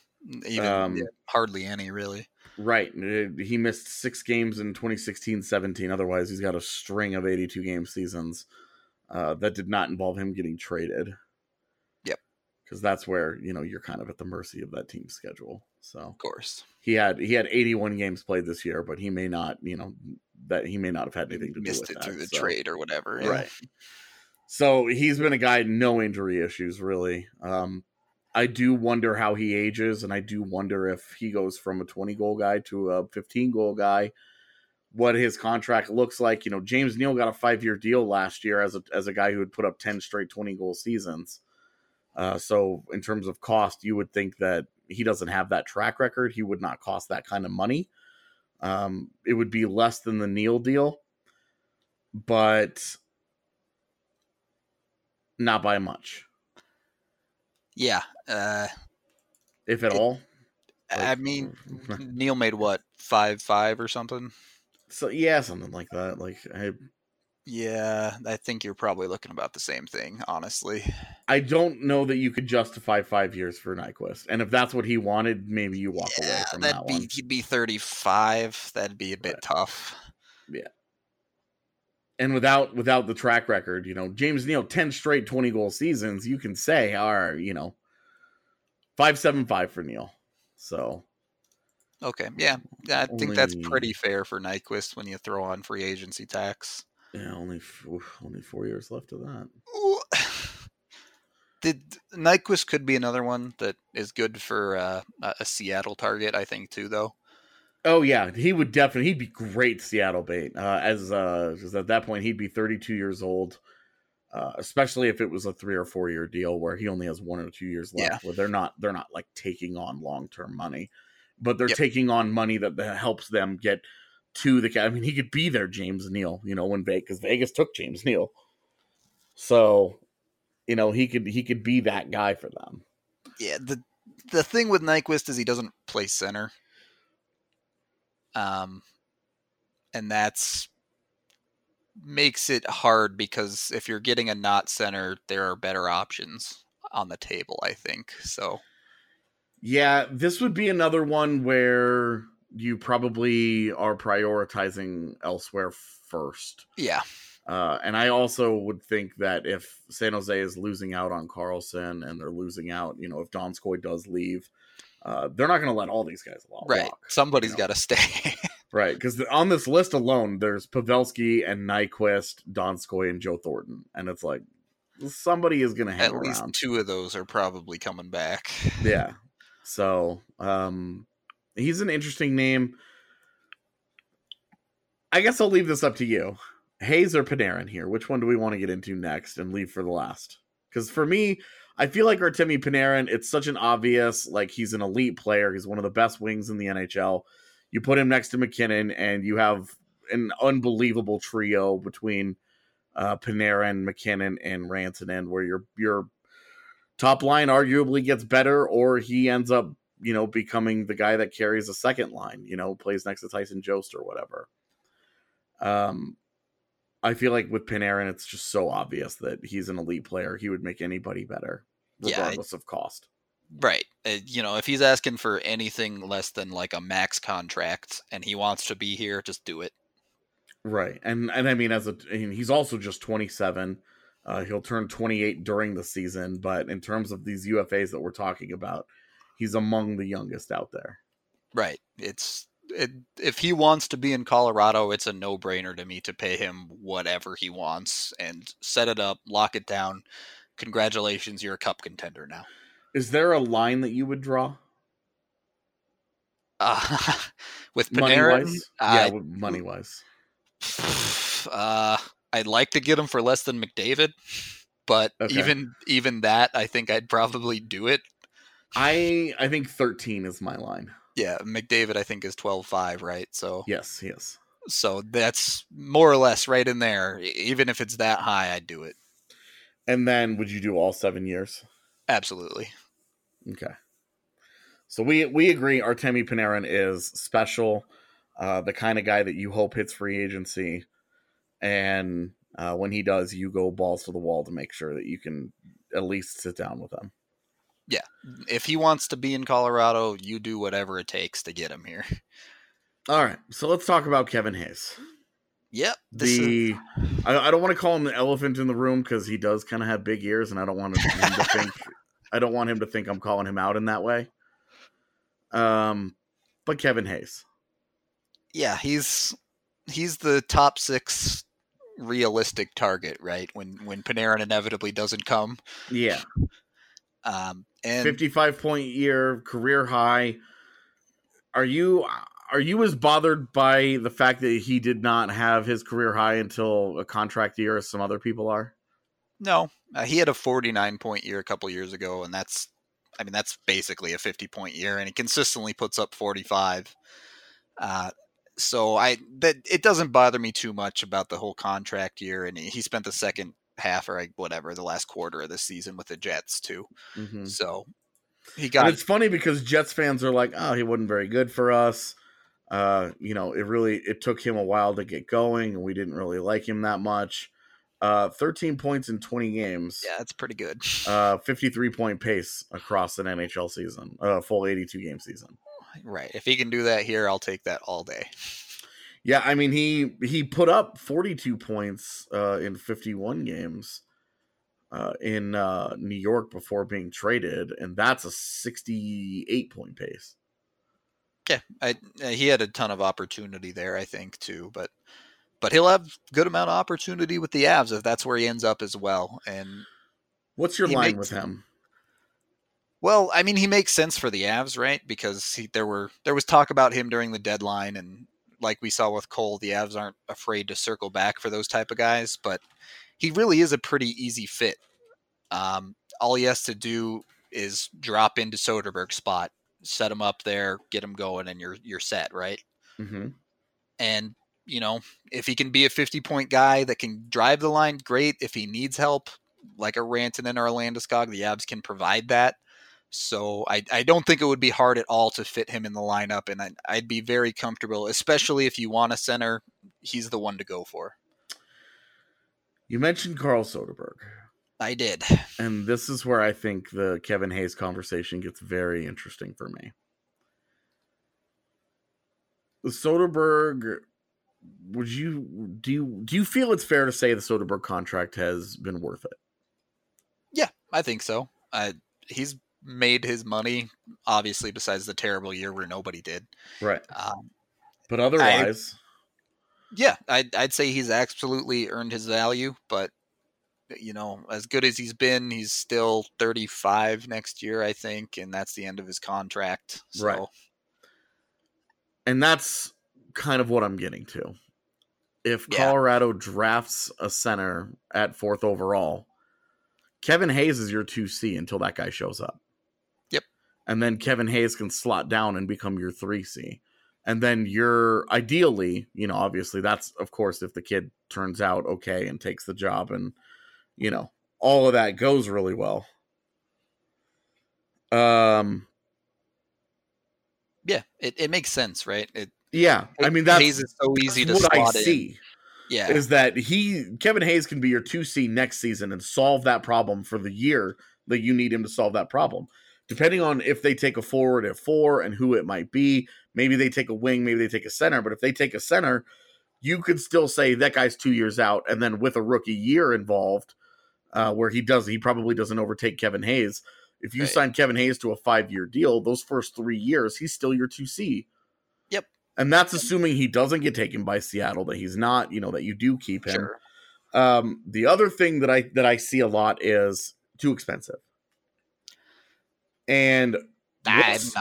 Even Um, yeah, hardly any really. Right. He missed six games in 2016-17. Otherwise, he's got a string of 82 game seasons uh, that did not involve him getting traded. Because that's where you know you're kind of at the mercy of that team's schedule. So Of course, he had he had 81 games played this year, but he may not, you know, that he may not have had anything to do with it that. through the so- trade or whatever. yeah. Right. So he's been a guy no injury issues really. Um, I do wonder how he ages, and I do wonder if he goes from a 20 goal guy to a 15 goal guy. What his contract looks like, you know, James Neal got a five year deal last year as a as a guy who had put up 10 straight 20 goal seasons. Uh, so in terms of cost, you would think that he doesn't have that track record. He would not cost that kind of money. Um, it would be less than the Neal deal, but not by much, Yeah. Uh, if at It- all. I mean, Neal made what five five or something. So yeah, something like that. Like I, Yeah, I think you're probably looking about the same thing, honestly. I don't know that you could justify five years for Nyquist, and if that's what he wanted, maybe you walk away from that'd that be one. he'd be 35. That'd be a bit Right. tough. Yeah. And without without the track record, you know, James Neal ten straight twenty goal seasons, you can say, are you know, five seven five for Neal. So Okay, yeah, yeah, I think that's pretty fair for Nyquist when you throw on free agency tax. Yeah, only only four years left of that. Ooh. Did Nyquist could be another one that is good for uh, a Seattle target, I think too, though. Oh yeah, he would definitely he'd be great Seattle bait. Uh, as uh, at that point he'd be 32 years old, uh, especially if it was a three or four year deal where he only has one or two years Yeah. left. Where they're not they're not like taking on long term money, but they're Yep. taking on money that, that helps them get to the. I mean, he could be their James Neal, you know, when Vegas because Vegas took James Neal, so you know he could he could be that guy for them. Yeah, the the thing with Nyquist is he doesn't play center. Um and that's makes it hard because if you're getting a not center, there are better options on the table, I think. So Yeah, this would be another one where you probably are prioritizing elsewhere first. yeah. Uh, and I also would think that if San Jose is losing out on Karlsson and they're losing out, you know, if Donskoi does leave, uh, they're not going to let all these guys walk. Right. Somebody's you know? got to stay. Right. Because on this list alone, there's Pavelski and Nyquist, Donskoi, and Joe Thornton. And it's like, somebody is going to hang At least around. two of those are probably coming back. Yeah. So, um he's an interesting name. I guess I'll leave this up to you. Hayes or Panarin here? Which one do we want to get into next and leave for the last? Because for me, I feel like Artemi Panarin, it's such an obvious, like he's an elite player. He's one of the best wings in the NHL. You put him next to MacKinnon, and you have an unbelievable trio between uh, Panarin, MacKinnon, and Rantanen, where your your top line arguably gets better, or he ends up, you know, becoming the guy that carries a second line. You know, plays next to Tyson Jost or whatever. Um, I feel like with Panarin, it's just so obvious that he's an elite player. He would make anybody better, regardless yeah, of cost. Right. Uh, you know, if he's asking for anything less than like a max contract and he wants to be here, just do it. Right. And and I mean as a I mean, he's also just 27. Uh, he'll turn 28 during the season, but in terms of these UFAs that we're talking about, he's among the youngest out there. Right. It's it, if he wants to be in Colorado, it's a no-brainer to me to pay him whatever he wants and set it up, lock it down. Congratulations, you're a cup contender now. Is there a line that you would draw? Uh, with Panarin, money yeah, money wise. Uh, I'd like to get him for less than McDavid, but okay. even even that, I think I'd probably do it. I I think thirteen is my line. Yeah, McDavid I think is twelve five, right? So yes, yes. So that's more or less right in there. Even if it's that high, I'd do it. And then, would you do all seven years? Absolutely. Okay. So we we agree Artemi Panarin is special, uh, the kind of guy that you hope hits free agency, and uh, when he does, you go balls to the wall to make sure that you can at least sit down with him. Yeah, if he wants to be in Colorado, you do whatever it takes to get him here. All right, so let's talk about Kevin Hayes. Yep. The is... I, I, don't want to call him the elephant in the room because he does kind of have big ears, and I don't want him to think I don't want him to think I'm calling him out in that way. Um, but Kevin Hayes. Yeah, he's he's the top six realistic target, right? When when Panarin inevitably doesn't come. Yeah. Um, and 55 point year career high. Are you are you as bothered by the fact that he did not have his career high until a contract year as some other people are? No, uh, he had a 49 point year a couple years ago, and that's, I mean, that's basically a 50 point year, and he consistently puts up 45. Uh, so I that it doesn't bother me too much about the whole contract year, and he spent the second half or whatever the last quarter of the season with the Jets too. Mm-hmm. So he got. And it's funny because Jets fans are like, "Oh, he wasn't very good for us." Uh, you know, it really it took him a while to get going, and we didn't really like him that much. Uh, 13 points in 20 games. Yeah, that's pretty good. Uh, 53 point pace across an NHL season, a uh, full 82 game season. Right. If he can do that here, I'll take that all day. Yeah, I mean he he put up 42 points uh, in 51 games uh, in uh, New York before being traded, and that's a 68 point pace. Yeah, I, uh, he had a ton of opportunity there, I think, too. But but he'll have good amount of opportunity with the Avs if that's where he ends up as well. And what's your line makes, with him? Well, I mean, he makes sense for the Avs, right? Because he, there were there was talk about him during the deadline, and like we saw with Cole, the Avs aren't afraid to circle back for those type of guys. But he really is a pretty easy fit. Um, all he has to do is drop into Soderberg's spot, set him up there, get him going, and you're you're set, right? Mm-hmm. And you know, if he can be a 50 point guy that can drive the line, great. If he needs help, like a Rantanen or a Landeskog, the Avs can provide that. So I, I don't think it would be hard at all to fit him in the lineup, and I, I'd be very comfortable, especially if you want a center. He's the one to go for. You mentioned Carl Soderberg. I did. And this is where I think the Kevin Hayes conversation gets very interesting for me. Soderberg would you do you do you feel it's fair to say the Soderberg contract has been worth it? Yeah, I think so. I he's made his money, obviously, besides the terrible year where nobody did. Right. Um, but otherwise, I, yeah, I'd I'd say he's absolutely earned his value. But you know, as good as he's been, he's still 35 next year, I think, and that's the end of his contract. So. Right. And that's kind of what I'm getting to. If yeah. Colorado drafts a center at fourth overall, Kevin Hayes is your 2C until that guy shows up. And then Kevin Hayes can slot down and become your 3C. and then you're ideally, you know, obviously that's of course if the kid turns out okay and takes the job and you know, all of that goes really well. Um yeah, it, it makes sense, right? It yeah, I mean that's Hayes is so easy to what I in. see Yeah, is that he Kevin Hayes can be your 2C next season and solve that problem for the year that you need him to solve that problem. Depending on if they take a forward at 4 and who it might be, maybe they take a wing, maybe they take a center, but if they take a center, you could still say that guy's 2 years out and then with a rookie year involved uh, where he does he probably doesn't overtake Kevin Hayes. If you Right. sign Kevin Hayes to a 5-year deal, those first 3 years he's still your 2C. Yep. And that's assuming he doesn't get taken by Seattle, that he's not, you know, that you do keep him. sure. Um, the other thing that I that I see a lot is too expensive. And let's,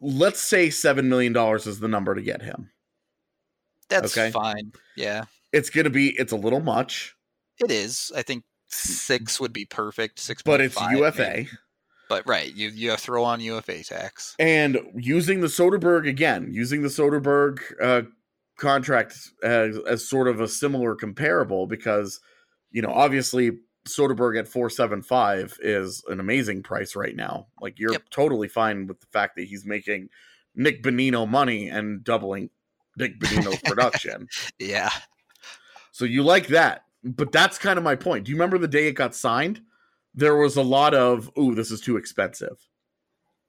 let's say seven million dollars is the number to get him. That's okay. fine. Yeah, It's gonna be it's a little much, it is. I think six would be perfect. Six, but it's UFA. But right, you you throw on UFA tax. And using the Soderberg again, using the Soderberg uh, contract as, as sort of a similar comparable, because you know obviously Soderberg at four seven five is an amazing price right now. Like you're Yep. totally fine with the fact that he's making Nick Bonino money and doubling Nick Bonino's production. Yeah, So you like that, but that's kind of my point. Do you remember the day it got signed? There was a lot of, "Ooh, this is too expensive."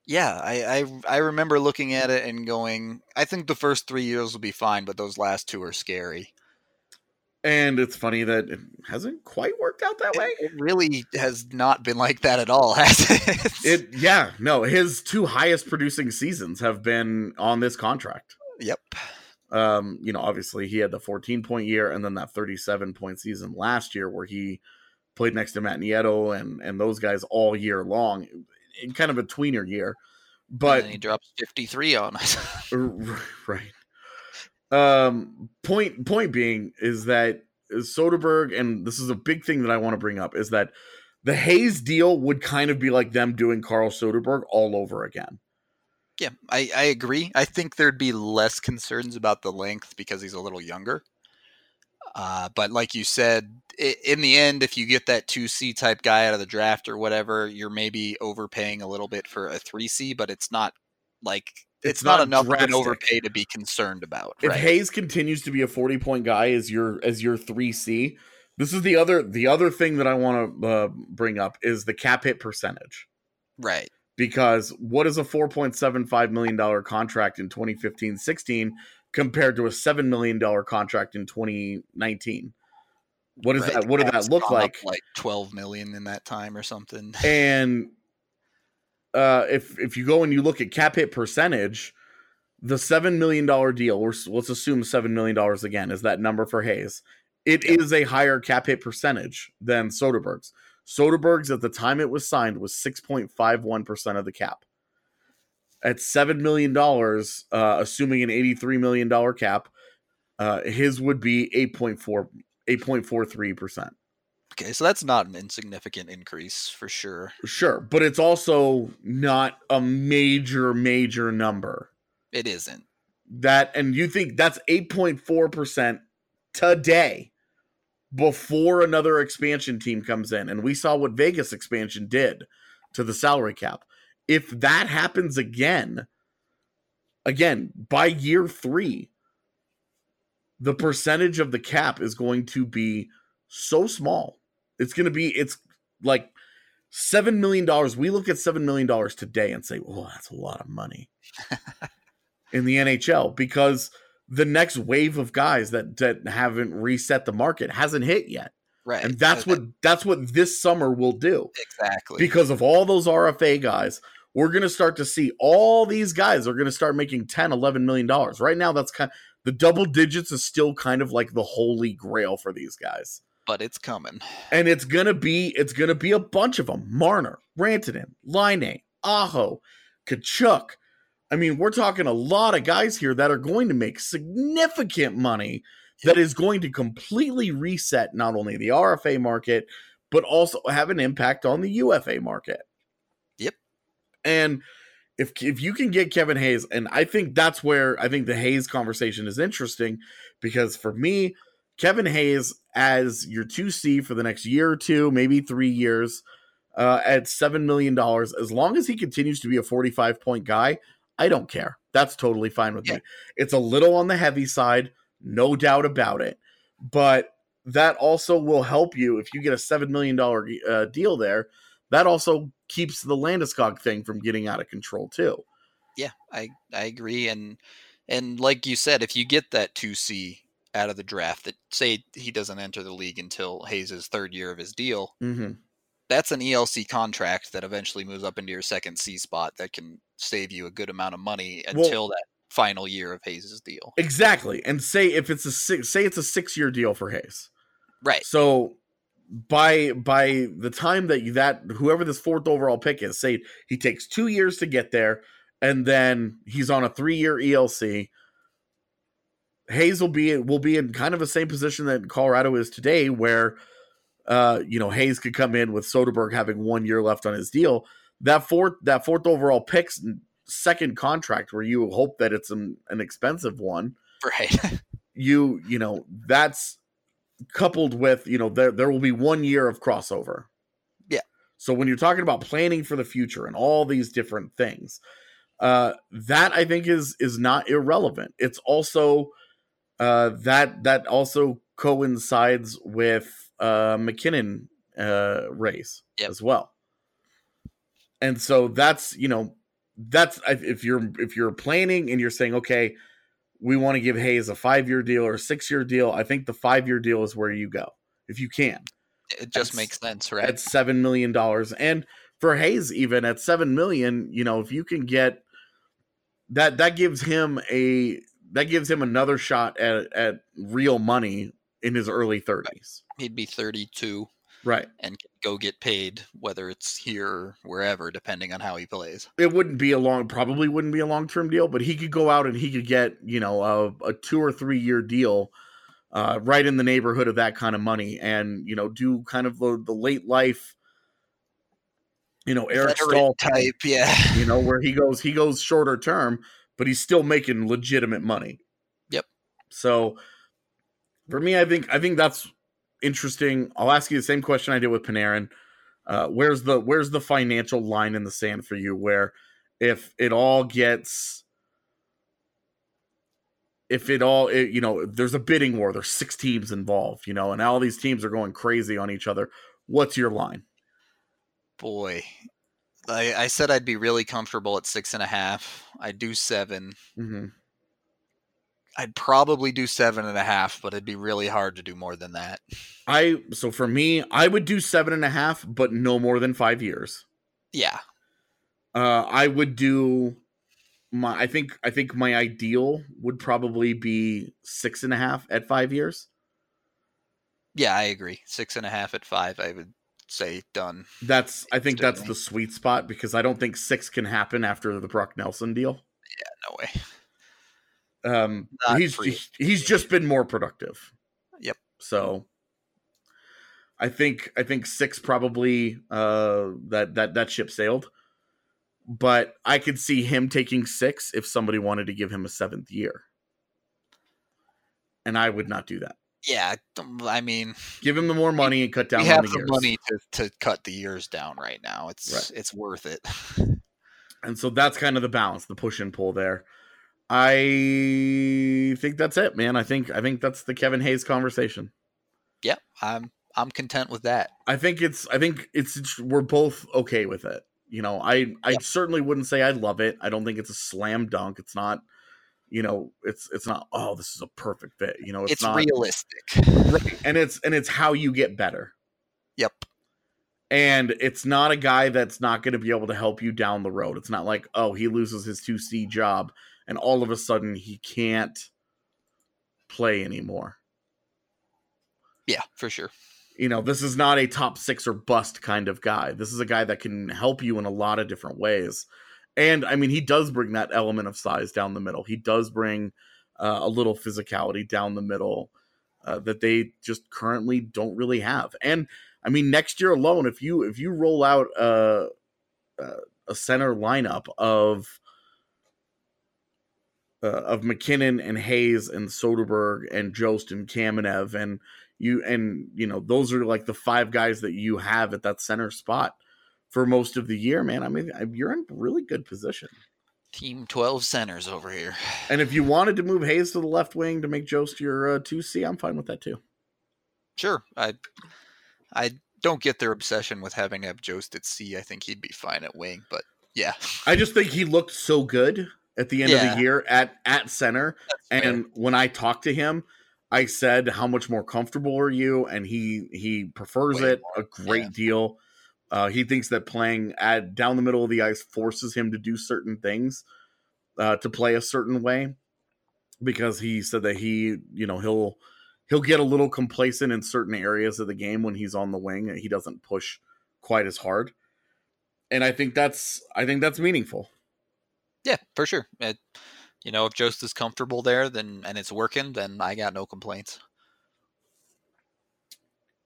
yeah. I, I I remember looking at it and going, I think the first three years will be fine, but those last two are scary. And it's funny that it hasn't quite worked out that way. It, it really has not been like that at all, has it? It yeah, no, his two highest producing seasons have been on this contract. yep. Um, you know, obviously he had the 14 point year and then that 37 point season last year where he played next to Matt Nieto and and those guys all year long in kind of a tweener year. But he drops fifty three on us. right. Um point point being is that Soderberg and this is a big thing that I want to bring up is that the Hayes deal would kind of be like them doing Carl Soderberg all over again. Yeah, I, I agree. I think there'd be less concerns about the length because he's a little younger. Uh, but like you said, i- in the end, if you get that 2C type guy out of the draft or whatever, you're maybe overpaying a little bit for a 3C, but it's not like it's, It's not, not enough of an overpay to be concerned about. if right? Hayes continues to be a 40 point guy as your as your 3C, this is the other the other thing that I want to uh, bring up is the cap hit percentage. right. Because what is a 4.75 million dollar contract in 2015-16 compared to a 7 million dollar contract in 2019? What is right. that what did that look like? Like 12 million in that time or something. And uh, if if you go and you look at cap hit percentage, the seven million dollar deal, or let's assume seven million dollars again is that number for Hayes. It is a higher cap hit percentage than Soderberg's. Soderberg's at the time it was signed was six point five one percent of the cap. At seven million dollars, uh, assuming an eighty three million dollar cap, uh, his would be 8.4 8.43 percent. Okay, so that's not an insignificant increase for sure. Sure, but it's also not a major, major number. It isn't. That and you think that's 8.4% today before another expansion team comes in. And we saw what Vegas expansion did to the salary cap. If that happens again, again, by year three, the percentage of the cap is going to be so small. It's going to be, it's like $7 million. We look at $7 million today and say, oh, that's a lot of money in the NHL because the next wave of guys that, that haven't reset the market hasn't hit yet. Right. And that's what that's what this summer will do exactly. because of all those RFA guys. We're going to start to see all these guys are going to start making 10, 11 million dollars. Right now that's kind the double digits is still kind of like the holy grail for these guys. But it's coming. And it's going to be it's to be a bunch of them. Marner, Rantanen, Laine, Aho, Tkachuk. I mean, we're talking a lot of guys here that are going to make significant money that is going to completely reset not only the RFA market, but also have an impact on the UFA market. Yep. And if if you can get Kevin Hayes, and I think that's where I think the Hayes conversation is interesting because for me, Kevin Hayes as your 2C for the next year or two, maybe three years, uh, at $7 million, as long as he continues to be a 45 point guy, I don't care. That's totally fine with yeah. me. It's a little on the heavy side, no doubt about it. But that also will help you if you get a $7 million uh, deal there. That also keeps the Landeskog thing from getting out of control, too. Yeah, I, I agree. And, and like you said, if you get that 2C out of the draft that say he doesn't enter the league until Hayes' third year of his deal, mm-hmm. that's an ELC contract that eventually moves up into your second C spot that can save you a good amount of money until well, that final year of Hayes' deal. Exactly. And say if it's a six say it's a six year deal for Hayes. Right. So by by the time that you, that whoever this fourth overall pick is, say he takes two years to get there, and then he's on a three year ELC Hayes will be will be in kind of the same position that Colorado is today, where uh, you know Hayes could come in with Soderberg having one year left on his deal. That fourth that fourth overall picks second contract, where you hope that it's an, an expensive one, right? you you know that's coupled with you know there there will be one year of crossover. Yeah. So when you're talking about planning for the future and all these different things, uh, that I think is is not irrelevant. It's also uh, that that also coincides with uh, MacKinnon uh, race yep. as well. And so that's you know that's if you're if you're planning and you're saying okay we want to give Hayes a five year deal or a six year deal I think the five year deal is where you go if you can. It just makes sense, right? At seven million dollars and for Hayes even at seven million, you know if you can get that that gives him a that gives him another shot at at real money in his early 30s. He'd be 32. Right. And go get paid whether it's here or wherever depending on how he plays. It wouldn't be a long probably wouldn't be a long-term deal, but he could go out and he could get, you know, a, a 2 or 3 year deal uh, right in the neighborhood of that kind of money and, you know, do kind of the, the late life you know, Eric Staal type, yeah. You know, where he goes he goes shorter term but he's still making legitimate money. Yep. So for me, I think I think that's interesting. I'll ask you the same question I did with Panarin. Uh, where's the where's the financial line in the sand for you? Where if it all gets if it all it, you know there's a bidding war there's six teams involved you know and all these teams are going crazy on each other what's your line boy I, I said I'd be really comfortable at six and a half. I'd do 7 mm-hmm. I'd probably do seven and a half, but it'd be really hard to do more than that. I so for me, I would do seven and a half, but no more than five years. Yeah. Uh, I would do my. I think. I think my ideal would probably be six and a half at five years. Yeah, I agree. Six and a half at five. I would say done. That's I think that's the sweet spot because I don't think six can happen after the Brock Nelson deal. Yeah, no way. Um, Not he's he's just been more productive. Yep. So I think I think six probably uh that that that ship sailed. But I could see him taking six if somebody wanted to give him a seventh year. And I would not do that. Yeah, um, I mean, give him the more money and cut down. We have the, the money to, to cut the years down right now. It's right. it's worth it. and so that's kind of the balance, the push and pull there. I think that's it, man. I think I think that's the Kevin Hayes conversation. Yep, I'm I'm content with that. I think it's I think it's, it's we're both okay with it. You know, I I certainly wouldn't say I love it. I don't think it's a slam dunk. It's not you know it's it's not oh this is a perfect fit you know it's, it's not, realistic. Right and it's and it's how you get better. Yep. And it's not a guy that's not going to be able to help you down the road. It's not like oh he loses his 2c job and all of a sudden he can't play anymore. Yeah for sure. You know this is not a top six or bust kind of guy. This is a guy that can help you in a lot of different ways and I mean, he does bring that element of size down the middle. He does bring uh, a little physicality down the middle uh, that they just currently don't really have. And I mean, next year alone, if you if you roll out uh, uh a center lineup of uh, of MacKinnon and Hayes and Soderberg and Jost and Kamenev and you and you know those are like the five guys that you have at that center spot for most of the year, man. I mean, you're in really good position. Team 12 centers over here. And if you wanted to move Hayes to the left wing to make Jost your uh, 2C, I'm fine with that too. Sure. I I don't get their obsession with having to have Jost at C. I think he'd be fine at wing, but yeah. I just think he looked so good at the end yeah. of the year at at center. and when I talked to him, I said, "How much more comfortable are you?" And he he prefers Way it more. a great yeah. deal. Uh, he thinks that playing at down the middle of the ice forces him to do certain things, uh, to play a certain way, because he said that he, you know, he'll he'll get a little complacent in certain areas of the game when he's on the wing. He doesn't push quite as hard, and I think that's I think that's meaningful. Yeah, for sure. It, you know, if Jost is comfortable there, then and it's working, then I got no complaints.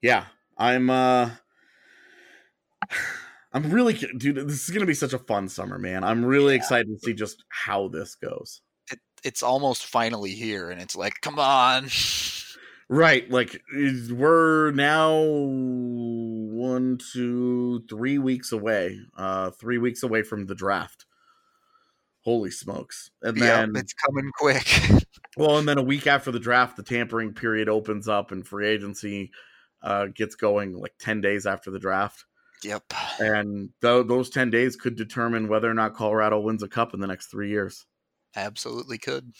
Yeah, I'm. uh I'm really, dude. This is gonna be such a fun summer, man. I'm really yeah. excited to see just how this goes. It, it's almost finally here, and it's like, come on. Right, like we're now one, two, three weeks away. Uh, three weeks away from the draft. Holy smokes! And then yep, it's coming quick. well, and then a week after the draft, the tampering period opens up, and free agency uh, gets going like ten days after the draft. Yep. And th- those 10 days could determine whether or not Colorado wins a cup in the next three years. Absolutely could.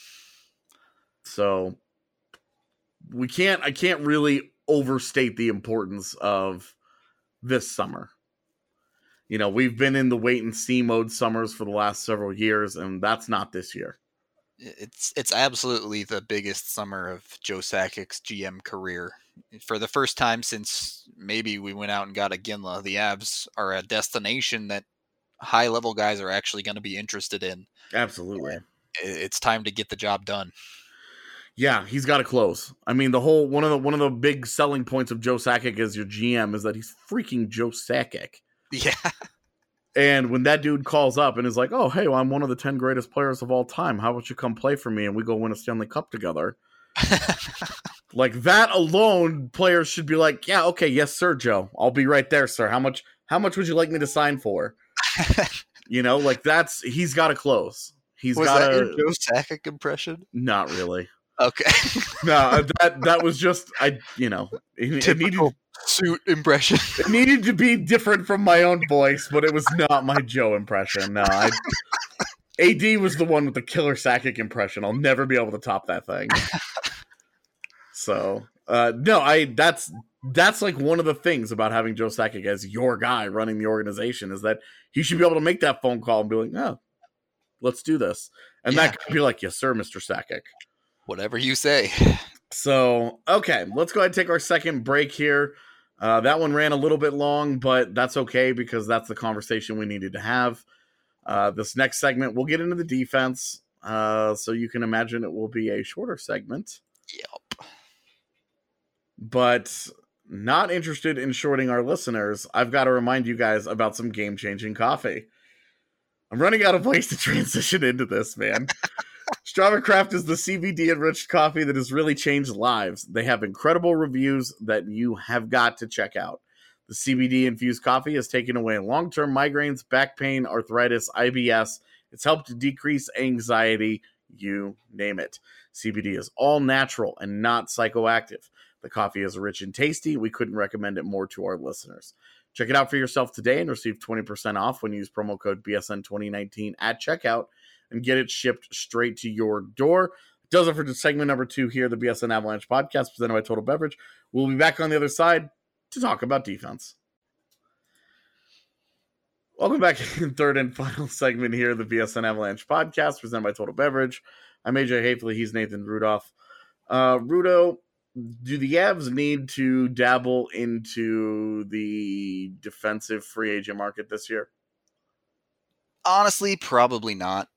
So we can't, I can't really overstate the importance of this summer. You know, we've been in the wait and see mode summers for the last several years, and that's not this year. It's it's absolutely the biggest summer of Joe Sakic's GM career for the first time since maybe we went out and got Iginla, the Avs are a destination that high level guys are actually going to be interested in. Absolutely. It's time to get the job done. Yeah, he's got to close. I mean, the whole one of the one of the big selling points of Joe Sakic as your GM is that he's freaking Joe Sakic. Yeah. And when that dude calls up and is like, "Oh, hey, well, I'm one of the ten greatest players of all time. How about you come play for me and we go win a Stanley Cup together?" like that alone, players should be like, "Yeah, okay, yes, sir, Joe. I'll be right there, sir. How much? How much would you like me to sign for?" you know, like that's he's got to close. He's got a Joe Sakic impression. Not really. Okay. no, uh, that that was just I. You know, it, it needed suit impression. it needed to be different from my own voice, but it was not my Joe impression. No, I. AD was the one with the killer Sakic impression. I'll never be able to top that thing. So uh, no, I that's that's like one of the things about having Joe Sakic as your guy running the organization is that he should be able to make that phone call and be like, "Oh, let's do this," and yeah. that could be like, "Yes, sir, Mister Sakic." Whatever you say. So okay, let's go ahead and take our second break here. Uh, that one ran a little bit long, but that's okay because that's the conversation we needed to have. Uh, this next segment, we'll get into the defense. Uh, so you can imagine it will be a shorter segment. Yep but not interested in shorting our listeners, I've got to remind you guys about some game changing coffee. I'm running out of ways to transition into this, man. Strava Craft is the CBD enriched coffee that has really changed lives. They have incredible reviews that you have got to check out. The CBD infused coffee has taken away long term migraines, back pain, arthritis, IBS. It's helped to decrease anxiety, you name it. CBD is all natural and not psychoactive. The coffee is rich and tasty. We couldn't recommend it more to our listeners. Check it out for yourself today and receive 20% off when you use promo code BSN2019 at checkout and get it shipped straight to your door. Does it for segment number two here, the BSN Avalanche podcast presented by Total Beverage. We'll be back on the other side to talk about defense. Welcome back in third and final segment here, the BSN Avalanche podcast presented by Total Beverage. I'm AJ Haefele. He's Nathan Rudolph. Uh, Rudo, do the Avs need to dabble into the defensive free agent market this year? Honestly, probably not.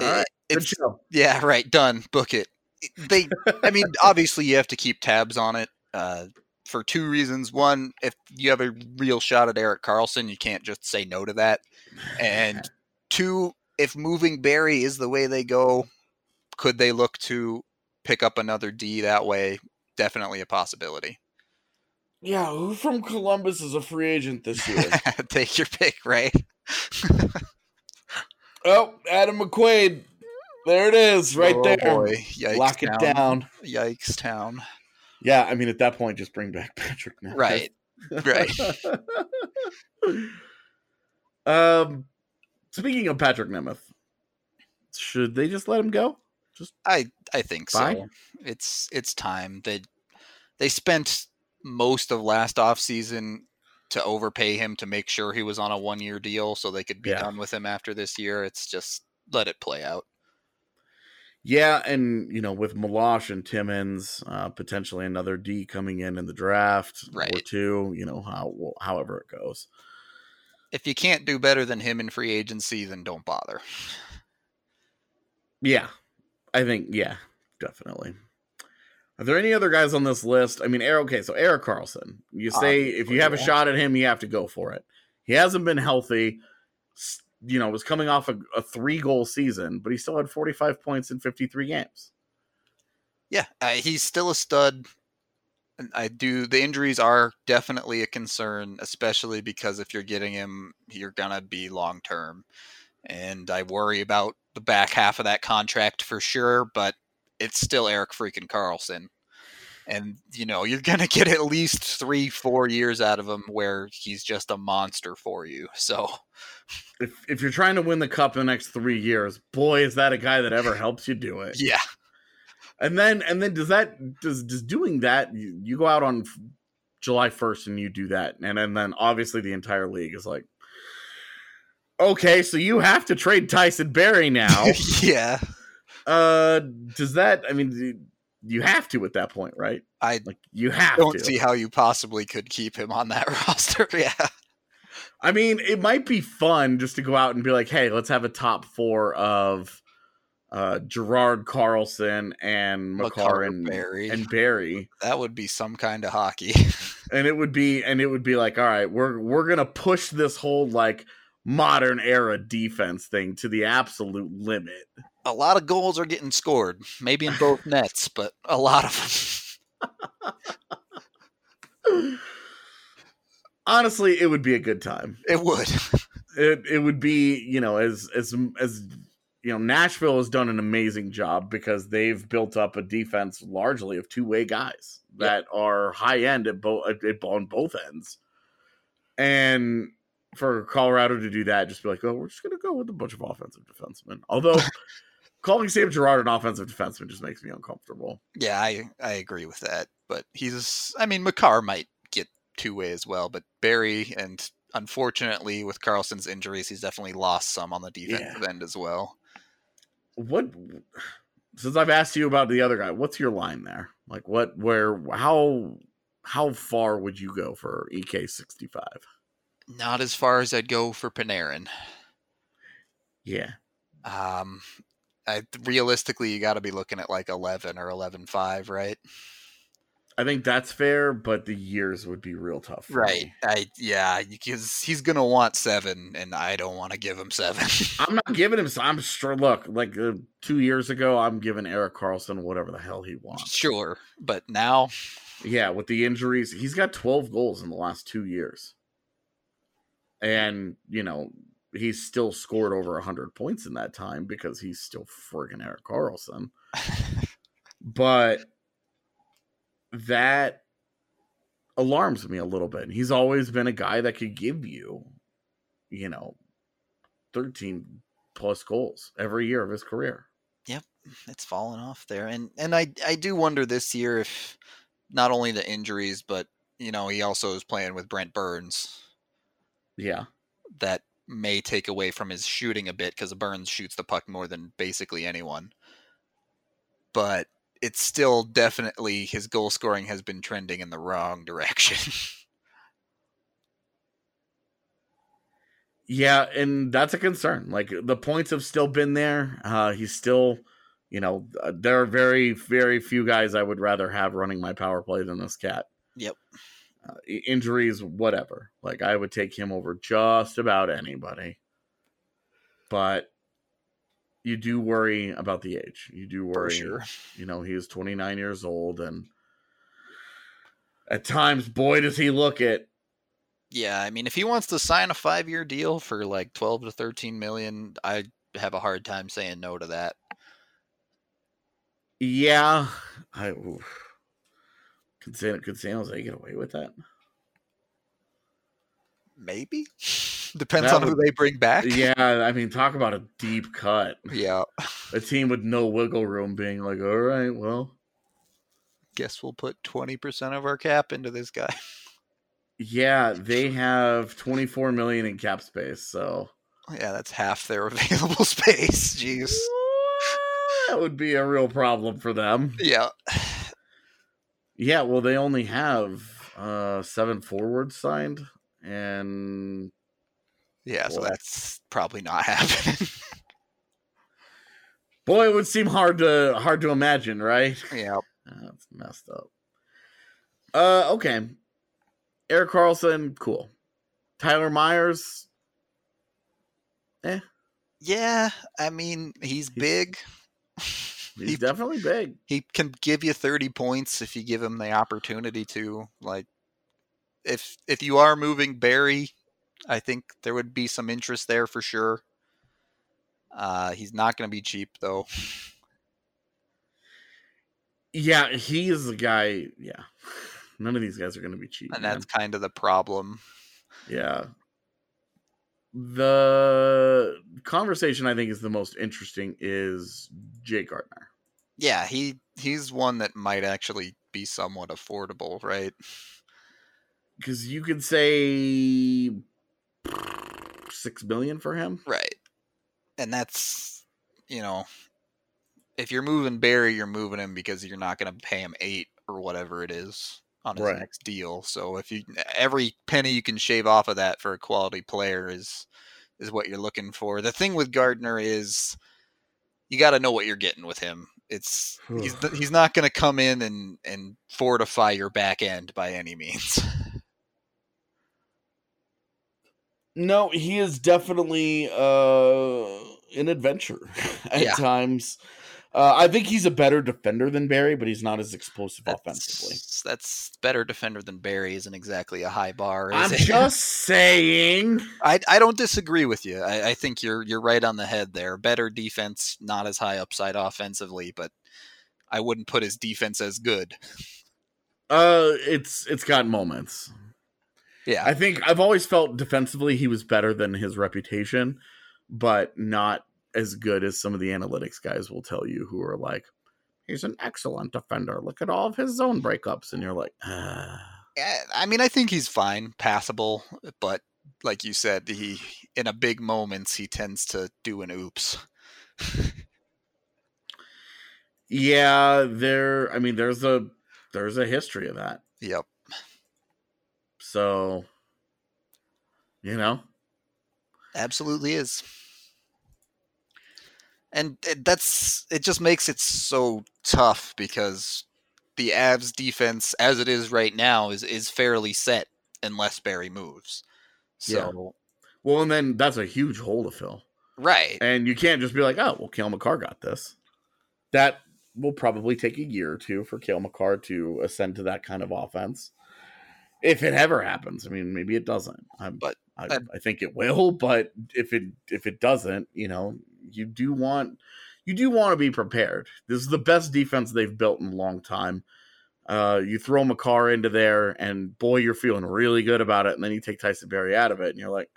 All right. It's, yeah, right. Done. Book it. They, I mean, obviously, you have to keep tabs on it. Uh, for two reasons. One, if you have a real shot at Erik Karlsson, you can't just say no to that. And two, if moving Barrie is the way they go, could they look to pick up another D that way? Definitely a possibility. Yeah, who from Columbus is a free agent this year? Take your pick, right? oh, Adam McQuaid. There it is, right oh, there. Boy. Yikes Lock it down. Yikes town. Yeah, I mean, at that point, just bring back Patrick now. Right. Right. um, speaking of Patrick Nemeth, should they just let him go? Just I I think Bye? so. It's it's time. They they spent most of last off season to overpay him to make sure he was on a one year deal so they could be Yeah. done with him after this year. It's just let it play out. Yeah, and you know, with Meloche and Timmins, uh, potentially another D coming in in the draft or two. You know how however it goes. If you can't do better than him in free agency, then don't bother. Yeah, I think yeah, definitely. Are there any other guys on this list? I mean, Erik. Okay, so Erik Karlsson. You say if you have a shot at him, you have to go for it. He hasn't been healthy. You know, was coming off a, a three goal season, but he still had forty five points in fifty three games. Yeah, uh, he's still a stud. I do. The injuries are definitely a concern, especially because if you're getting him, you're gonna be long term, and I worry about the back half of that contract for sure. But it's still Erik freaking Karlsson, and you know you're gonna get at least three, four years out of him where he's just a monster for you. So If if you're trying to win the cup in the next three years, boy, is that a guy that ever helps you do it. yeah, And then and then does that does does doing that you, you go out on July 1st and you do that and, and then obviously the entire league is like okay so you have to trade Tyson Barrie now yeah. uh does that I mean you- have to at that point right I like you have don't to see how you possibly could keep him on that roster. Yeah. I mean it might be fun just to go out and be like hey let's have a top 4 of uh Girard Karlsson and Makar McCarr and Barrie. and Barrie That would be some kind of hockey. and it would be and it would be like all right we're we're gonna push this whole like modern era defense thing to the absolute limit a lot of goals are getting scored, maybe in both nets, but a lot of them. honestly it would be a good time It would. it, it would be you know as as as you know nashville has done an amazing job because they've built up a defense largely of two-way guys that are high end at both at, on both ends and for colorado to do that just be like oh we're just gonna go with a bunch of offensive defensemen although calling sam girard an offensive defenseman just makes me uncomfortable Yeah, I I agree with that. But he's I mean Makar might get two way as well, but Barrie and unfortunately with Karlsson's injuries, he's definitely lost some on the defensive end as well. what since i've asked you about the other guy what's your line there like what where how how far would you go for E ek65 Not as far as I'd go for Panarin. yeah Um I, realistically, you got to be looking at like eleven or eleven five, right? i think that's fair but the years would be real tough for Right. me. I yeah, because he's gonna want seven, and I don't want to give him seven. i'm not giving him i'm sure look like uh, two years ago i'm giving erik karlsson whatever the hell he wants sure, but now yeah with the injuries he's got 12 goals in the last two years and you know he's still scored over 100 points in that time because he's still friggin' erik karlsson. But that alarms me a little bit he's always been a guy that could give you you know 13 plus goals every year of his career. Yep, it's fallen off there, and and I I do wonder this year if not only the injuries, but you know he also is playing with Brent Burns yeah that may take away from his shooting a bit because Burns shoots the puck more than basically anyone. But it's still definitely his goal scoring has been trending in the wrong direction. Yeah, and that's a concern. Like the points have still been there. Uh, he's still, you know, there are very, very few guys I would rather have running my power play than this cat. Yep. Uh, injuries, whatever. Like I would take him over just about anybody. But you do worry about the age. You do worry. sure. You know, he is 29 years old, and at times, boy, does he look it. Yeah, I mean, if he wants to sign a five-year deal for like twelve to thirteen million, I have a hard time saying no to that. Yeah, I oof. Could San, could San Jose get away with that? Maybe depends That on who they bring back. Yeah, I mean, talk about a deep cut. yeah. A team with no wiggle room being like, all right, well, Guess we'll put twenty percent of our cap into this guy. yeah, they have 24 million in cap space, so Yeah, that's half their available space. Jeez. that would be a real problem for them. Yeah. Yeah, well, they only have uh seven forwards signed, and Yeah, so that's probably not happening. boy, it would seem hard to hard to imagine, right? yeah. That's messed up. Uh, okay. Erik Karlsson, cool. Tyler Myers, eh? Yeah, I mean, he's, big. he's he, definitely big. he can give you 30 points if you give him the opportunity to. Like if if you are moving Barrie, I think there would be some interest there for sure. Uh, he's not going to be cheap though. Yeah, he is the guy. Yeah, none of these guys are going to be cheap. And man. that's kind of the problem. yeah. The conversation I think is the most interesting is Jake Gardiner. Yeah, he he's one that might actually be somewhat affordable, right? because you could say six million for him. Right. And that's, you know, if you're moving Barrie, you're moving him because you're not going to pay him eight or whatever it is on his Right. next deal. So if you every penny you can shave off of that for a quality player is is what you're looking for. The thing with Gardiner is you got to know what you're getting with him. It's he's he's not going to come in and and fortify your back end by any means. No, he is definitely uh, an adventure at Yeah. times. Uh, I think he's a better defender than Barrie, but he's not as explosive offensively. That's, that's better defender than Barrie isn't exactly a high bar. Is I'm it? just saying. I, I don't disagree with you. I, I think you're you're right on the head there. Better defense, not as high upside offensively, but I wouldn't put his defense as good. Uh, it's it's got moments. Yeah, I think I've always felt defensively he was better than his reputation, but not as good as some of the analytics guys will tell you who are like, he's an excellent defender. Look at all of his zone breakups. And you're like, ah. I mean, I think he's fine, passable, but like you said, he in a big moments he tends to do an oops. yeah, there I mean there's a there's a history of that. Yep. So you know, absolutely is and it- that's it just makes it so tough because the avs defense as it is right now is is fairly set unless barrie moves Yeah. so well and then that's a huge hole to fill. right And you can't just be like, oh, well, Cale Makar got this. That will probably take a year or two for Cale Makar to ascend to that kind of offense. If it ever happens. I mean, maybe it doesn't. I'm, But I, I- I think it will, but if it if it doesn't, you know, you do want you do want to be prepared. This is the best defense they've built in a long time. Uh, you throw Makar into there, and boy, you're feeling really good about it. And then you take Tyson Barrie out of it, and you're like,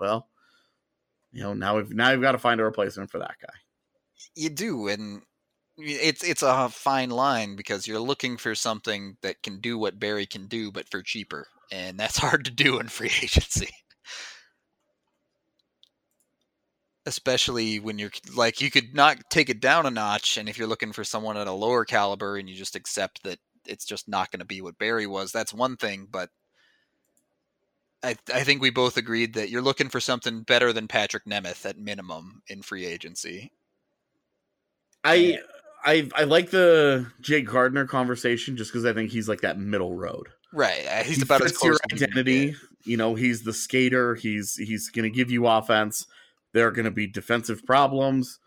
well, you know, now we've now we've got to find a replacement for that guy. you do and it's it's a fine line because you're looking for something that can do what barrie can do but for cheaper and that's hard to do in free agency especially when you're like you could not take it down a notch and if you're looking for someone at a lower caliber and you just accept that it's just not going to be what barrie was that's one thing but I, I think we both agreed that you're looking for something better than Patrick Nemeth at minimum in free agency. I I I like the Jake Gardiner conversation just because I think he's like that middle road. Right. Uh, he's he about fits your close identity. being You know, he's the skater. He's he's going to give you offense. There are going to be defensive problems,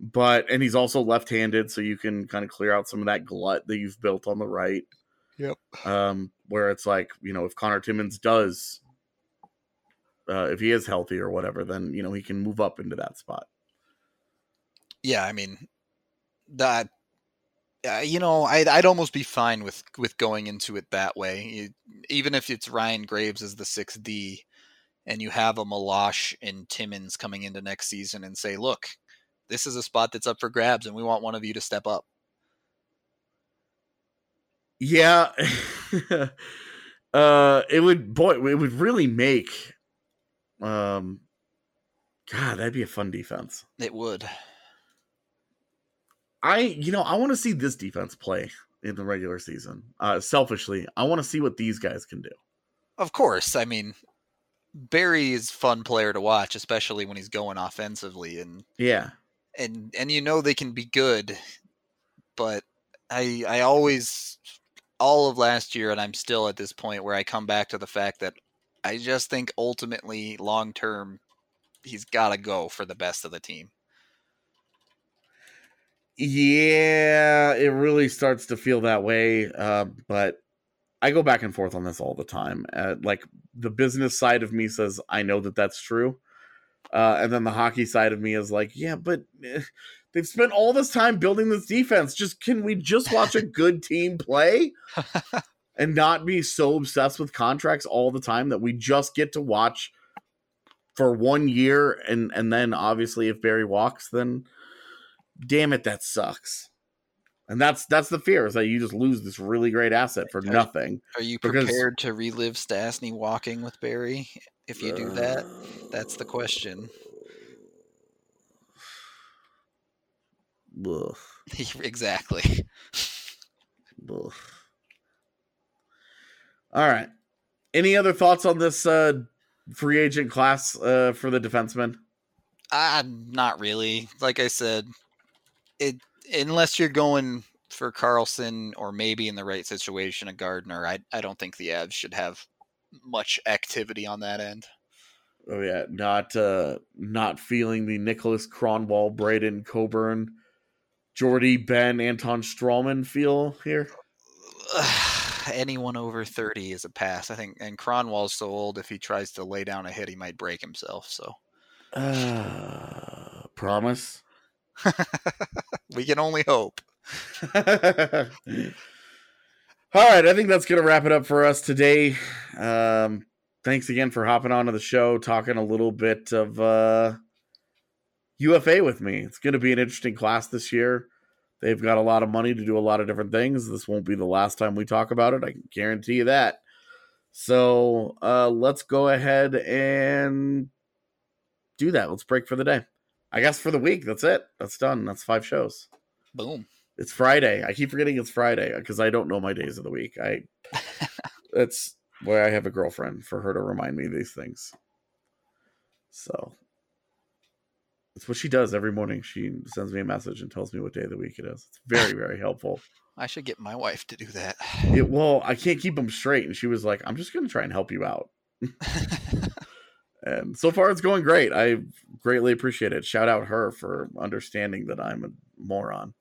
but and he's also left-handed, so you can kind of clear out some of that glut that you've built on the right. Yep. Um, where it's like you know, if Conor Timmins does, uh, if he is healthy or whatever, then you know he can move up into that spot. Yeah, I mean that. Uh, you know, I'd I'd almost be fine with with going into it that way, You- even if it's Ryan Graves as the sixth D, and you have a Meloche and Timmins coming into next season and say, look, this is a spot that's up for grabs, and we want one of you to step up. Yeah. uh it would boy it would really make um God, that'd be a fun defense. It would. I you know, I want to see this defense play in the regular season. Uh selfishly, I want to see what these guys can do. Of course, I mean Barrie is fun player to watch, especially when he's going offensively and Yeah. and and you know they can be good, but I I always all of last year and I'm still at this point where I come back to the fact that I just think ultimately long term he's got to go for the best of the team. Yeah, it really starts to feel that way. Uh, but I go back and forth on this all the time. Uh, like the business side of me says, I know that that's true. Uh, and then the hockey side of me is like, yeah, but eh, they've spent all this time building this defense. Just can we just watch a good team play and not be so obsessed with contracts all the time that we just get to watch for one year and and then obviously if Barrie walks, then damn it, that sucks. And that's that's the fear is that you just lose this really great asset for Right. nothing. Are you Because- prepared to relive Stastny walking with Barrie if you do that? That's the question. Ugh, exactly. ugh. All right. Any other thoughts on this uh, free agent class uh, for the defenseman? Uh, not really. Like I said, it unless you're going for Karlsson or maybe in the right situation a Gardiner, I I don't think the Avs should have much activity on that end. Oh yeah, not uh, not feeling the Niklas Kronwall, Braydon Coburn, Jordie Benn, Anton Stralman feel here. Anyone over 30 is a pass. I think and Kronwall's so old if he tries to lay down a hit he might break himself, so Uh, promise. we can only hope. All right, I think that's gonna wrap it up for us today. Um, thanks again for hopping onto the show, talking a little bit of uh, UFA with me. It's gonna be an interesting class this year. They've got a lot of money to do a lot of different things. This won't be the last time we talk about it. I can guarantee you that. So uh, let's go ahead and do that. Let's break for the day. I guess for the week, that's it. That's done. That's five shows. Boom. It's Friday. I keep forgetting it's Friday because I don't know my days of the week. I that's why I have a girlfriend for her to remind me of these things. So it's what she does every morning. She sends me a message and tells me what day of the week it is. It's very, very helpful. I should get my wife to do that. It, well, I can't keep them straight, and she was like, "I'm just going to try and help you out." And so far, it's going great. I greatly appreciate it. Shout out her for understanding that I'm a moron.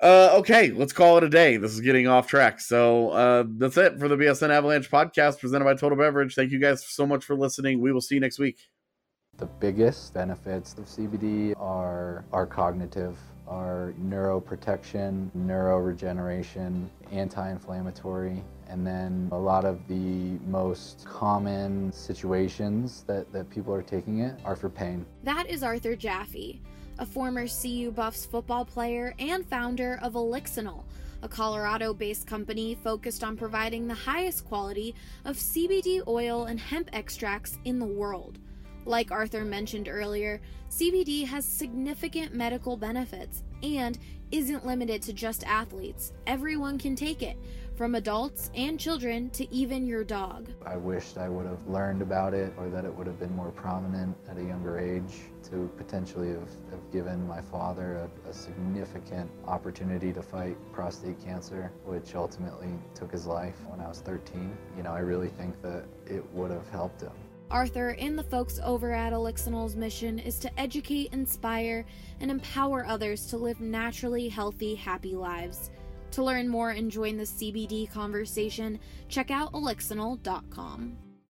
Uh, okay, let's call it a day. This is getting off track. So uh, that's it for the BSN Avalanche podcast presented by Total Beverage. Thank you guys so much for listening. We will see you next week. The biggest benefits of CBD are are cognitive, are neuroprotection, neuroregeneration, anti-inflammatory, and then a lot of the most common situations that, that people are taking it are for pain. That is Arthur Jaffe, a former CU Buffs football player and founder of Elixinol, a Colorado based company focused on providing the highest quality of CBD oil and hemp extracts in the world. Like Arthur mentioned earlier, CBD has significant medical benefits and isn't limited to just athletes. Everyone can take it, from adults and children to even your dog. I wished I would have learned about it or that it would have been more prominent at a younger age to potentially have, have given my father a, a significant opportunity to fight prostate cancer, which ultimately took his life when I was 13. You know, I really think that it would have helped him. Arthur and the folks over at Elixinol's mission is to educate, inspire, and empower others to live naturally healthy, happy lives. To learn more and join the CBD conversation, check out elixinol.com.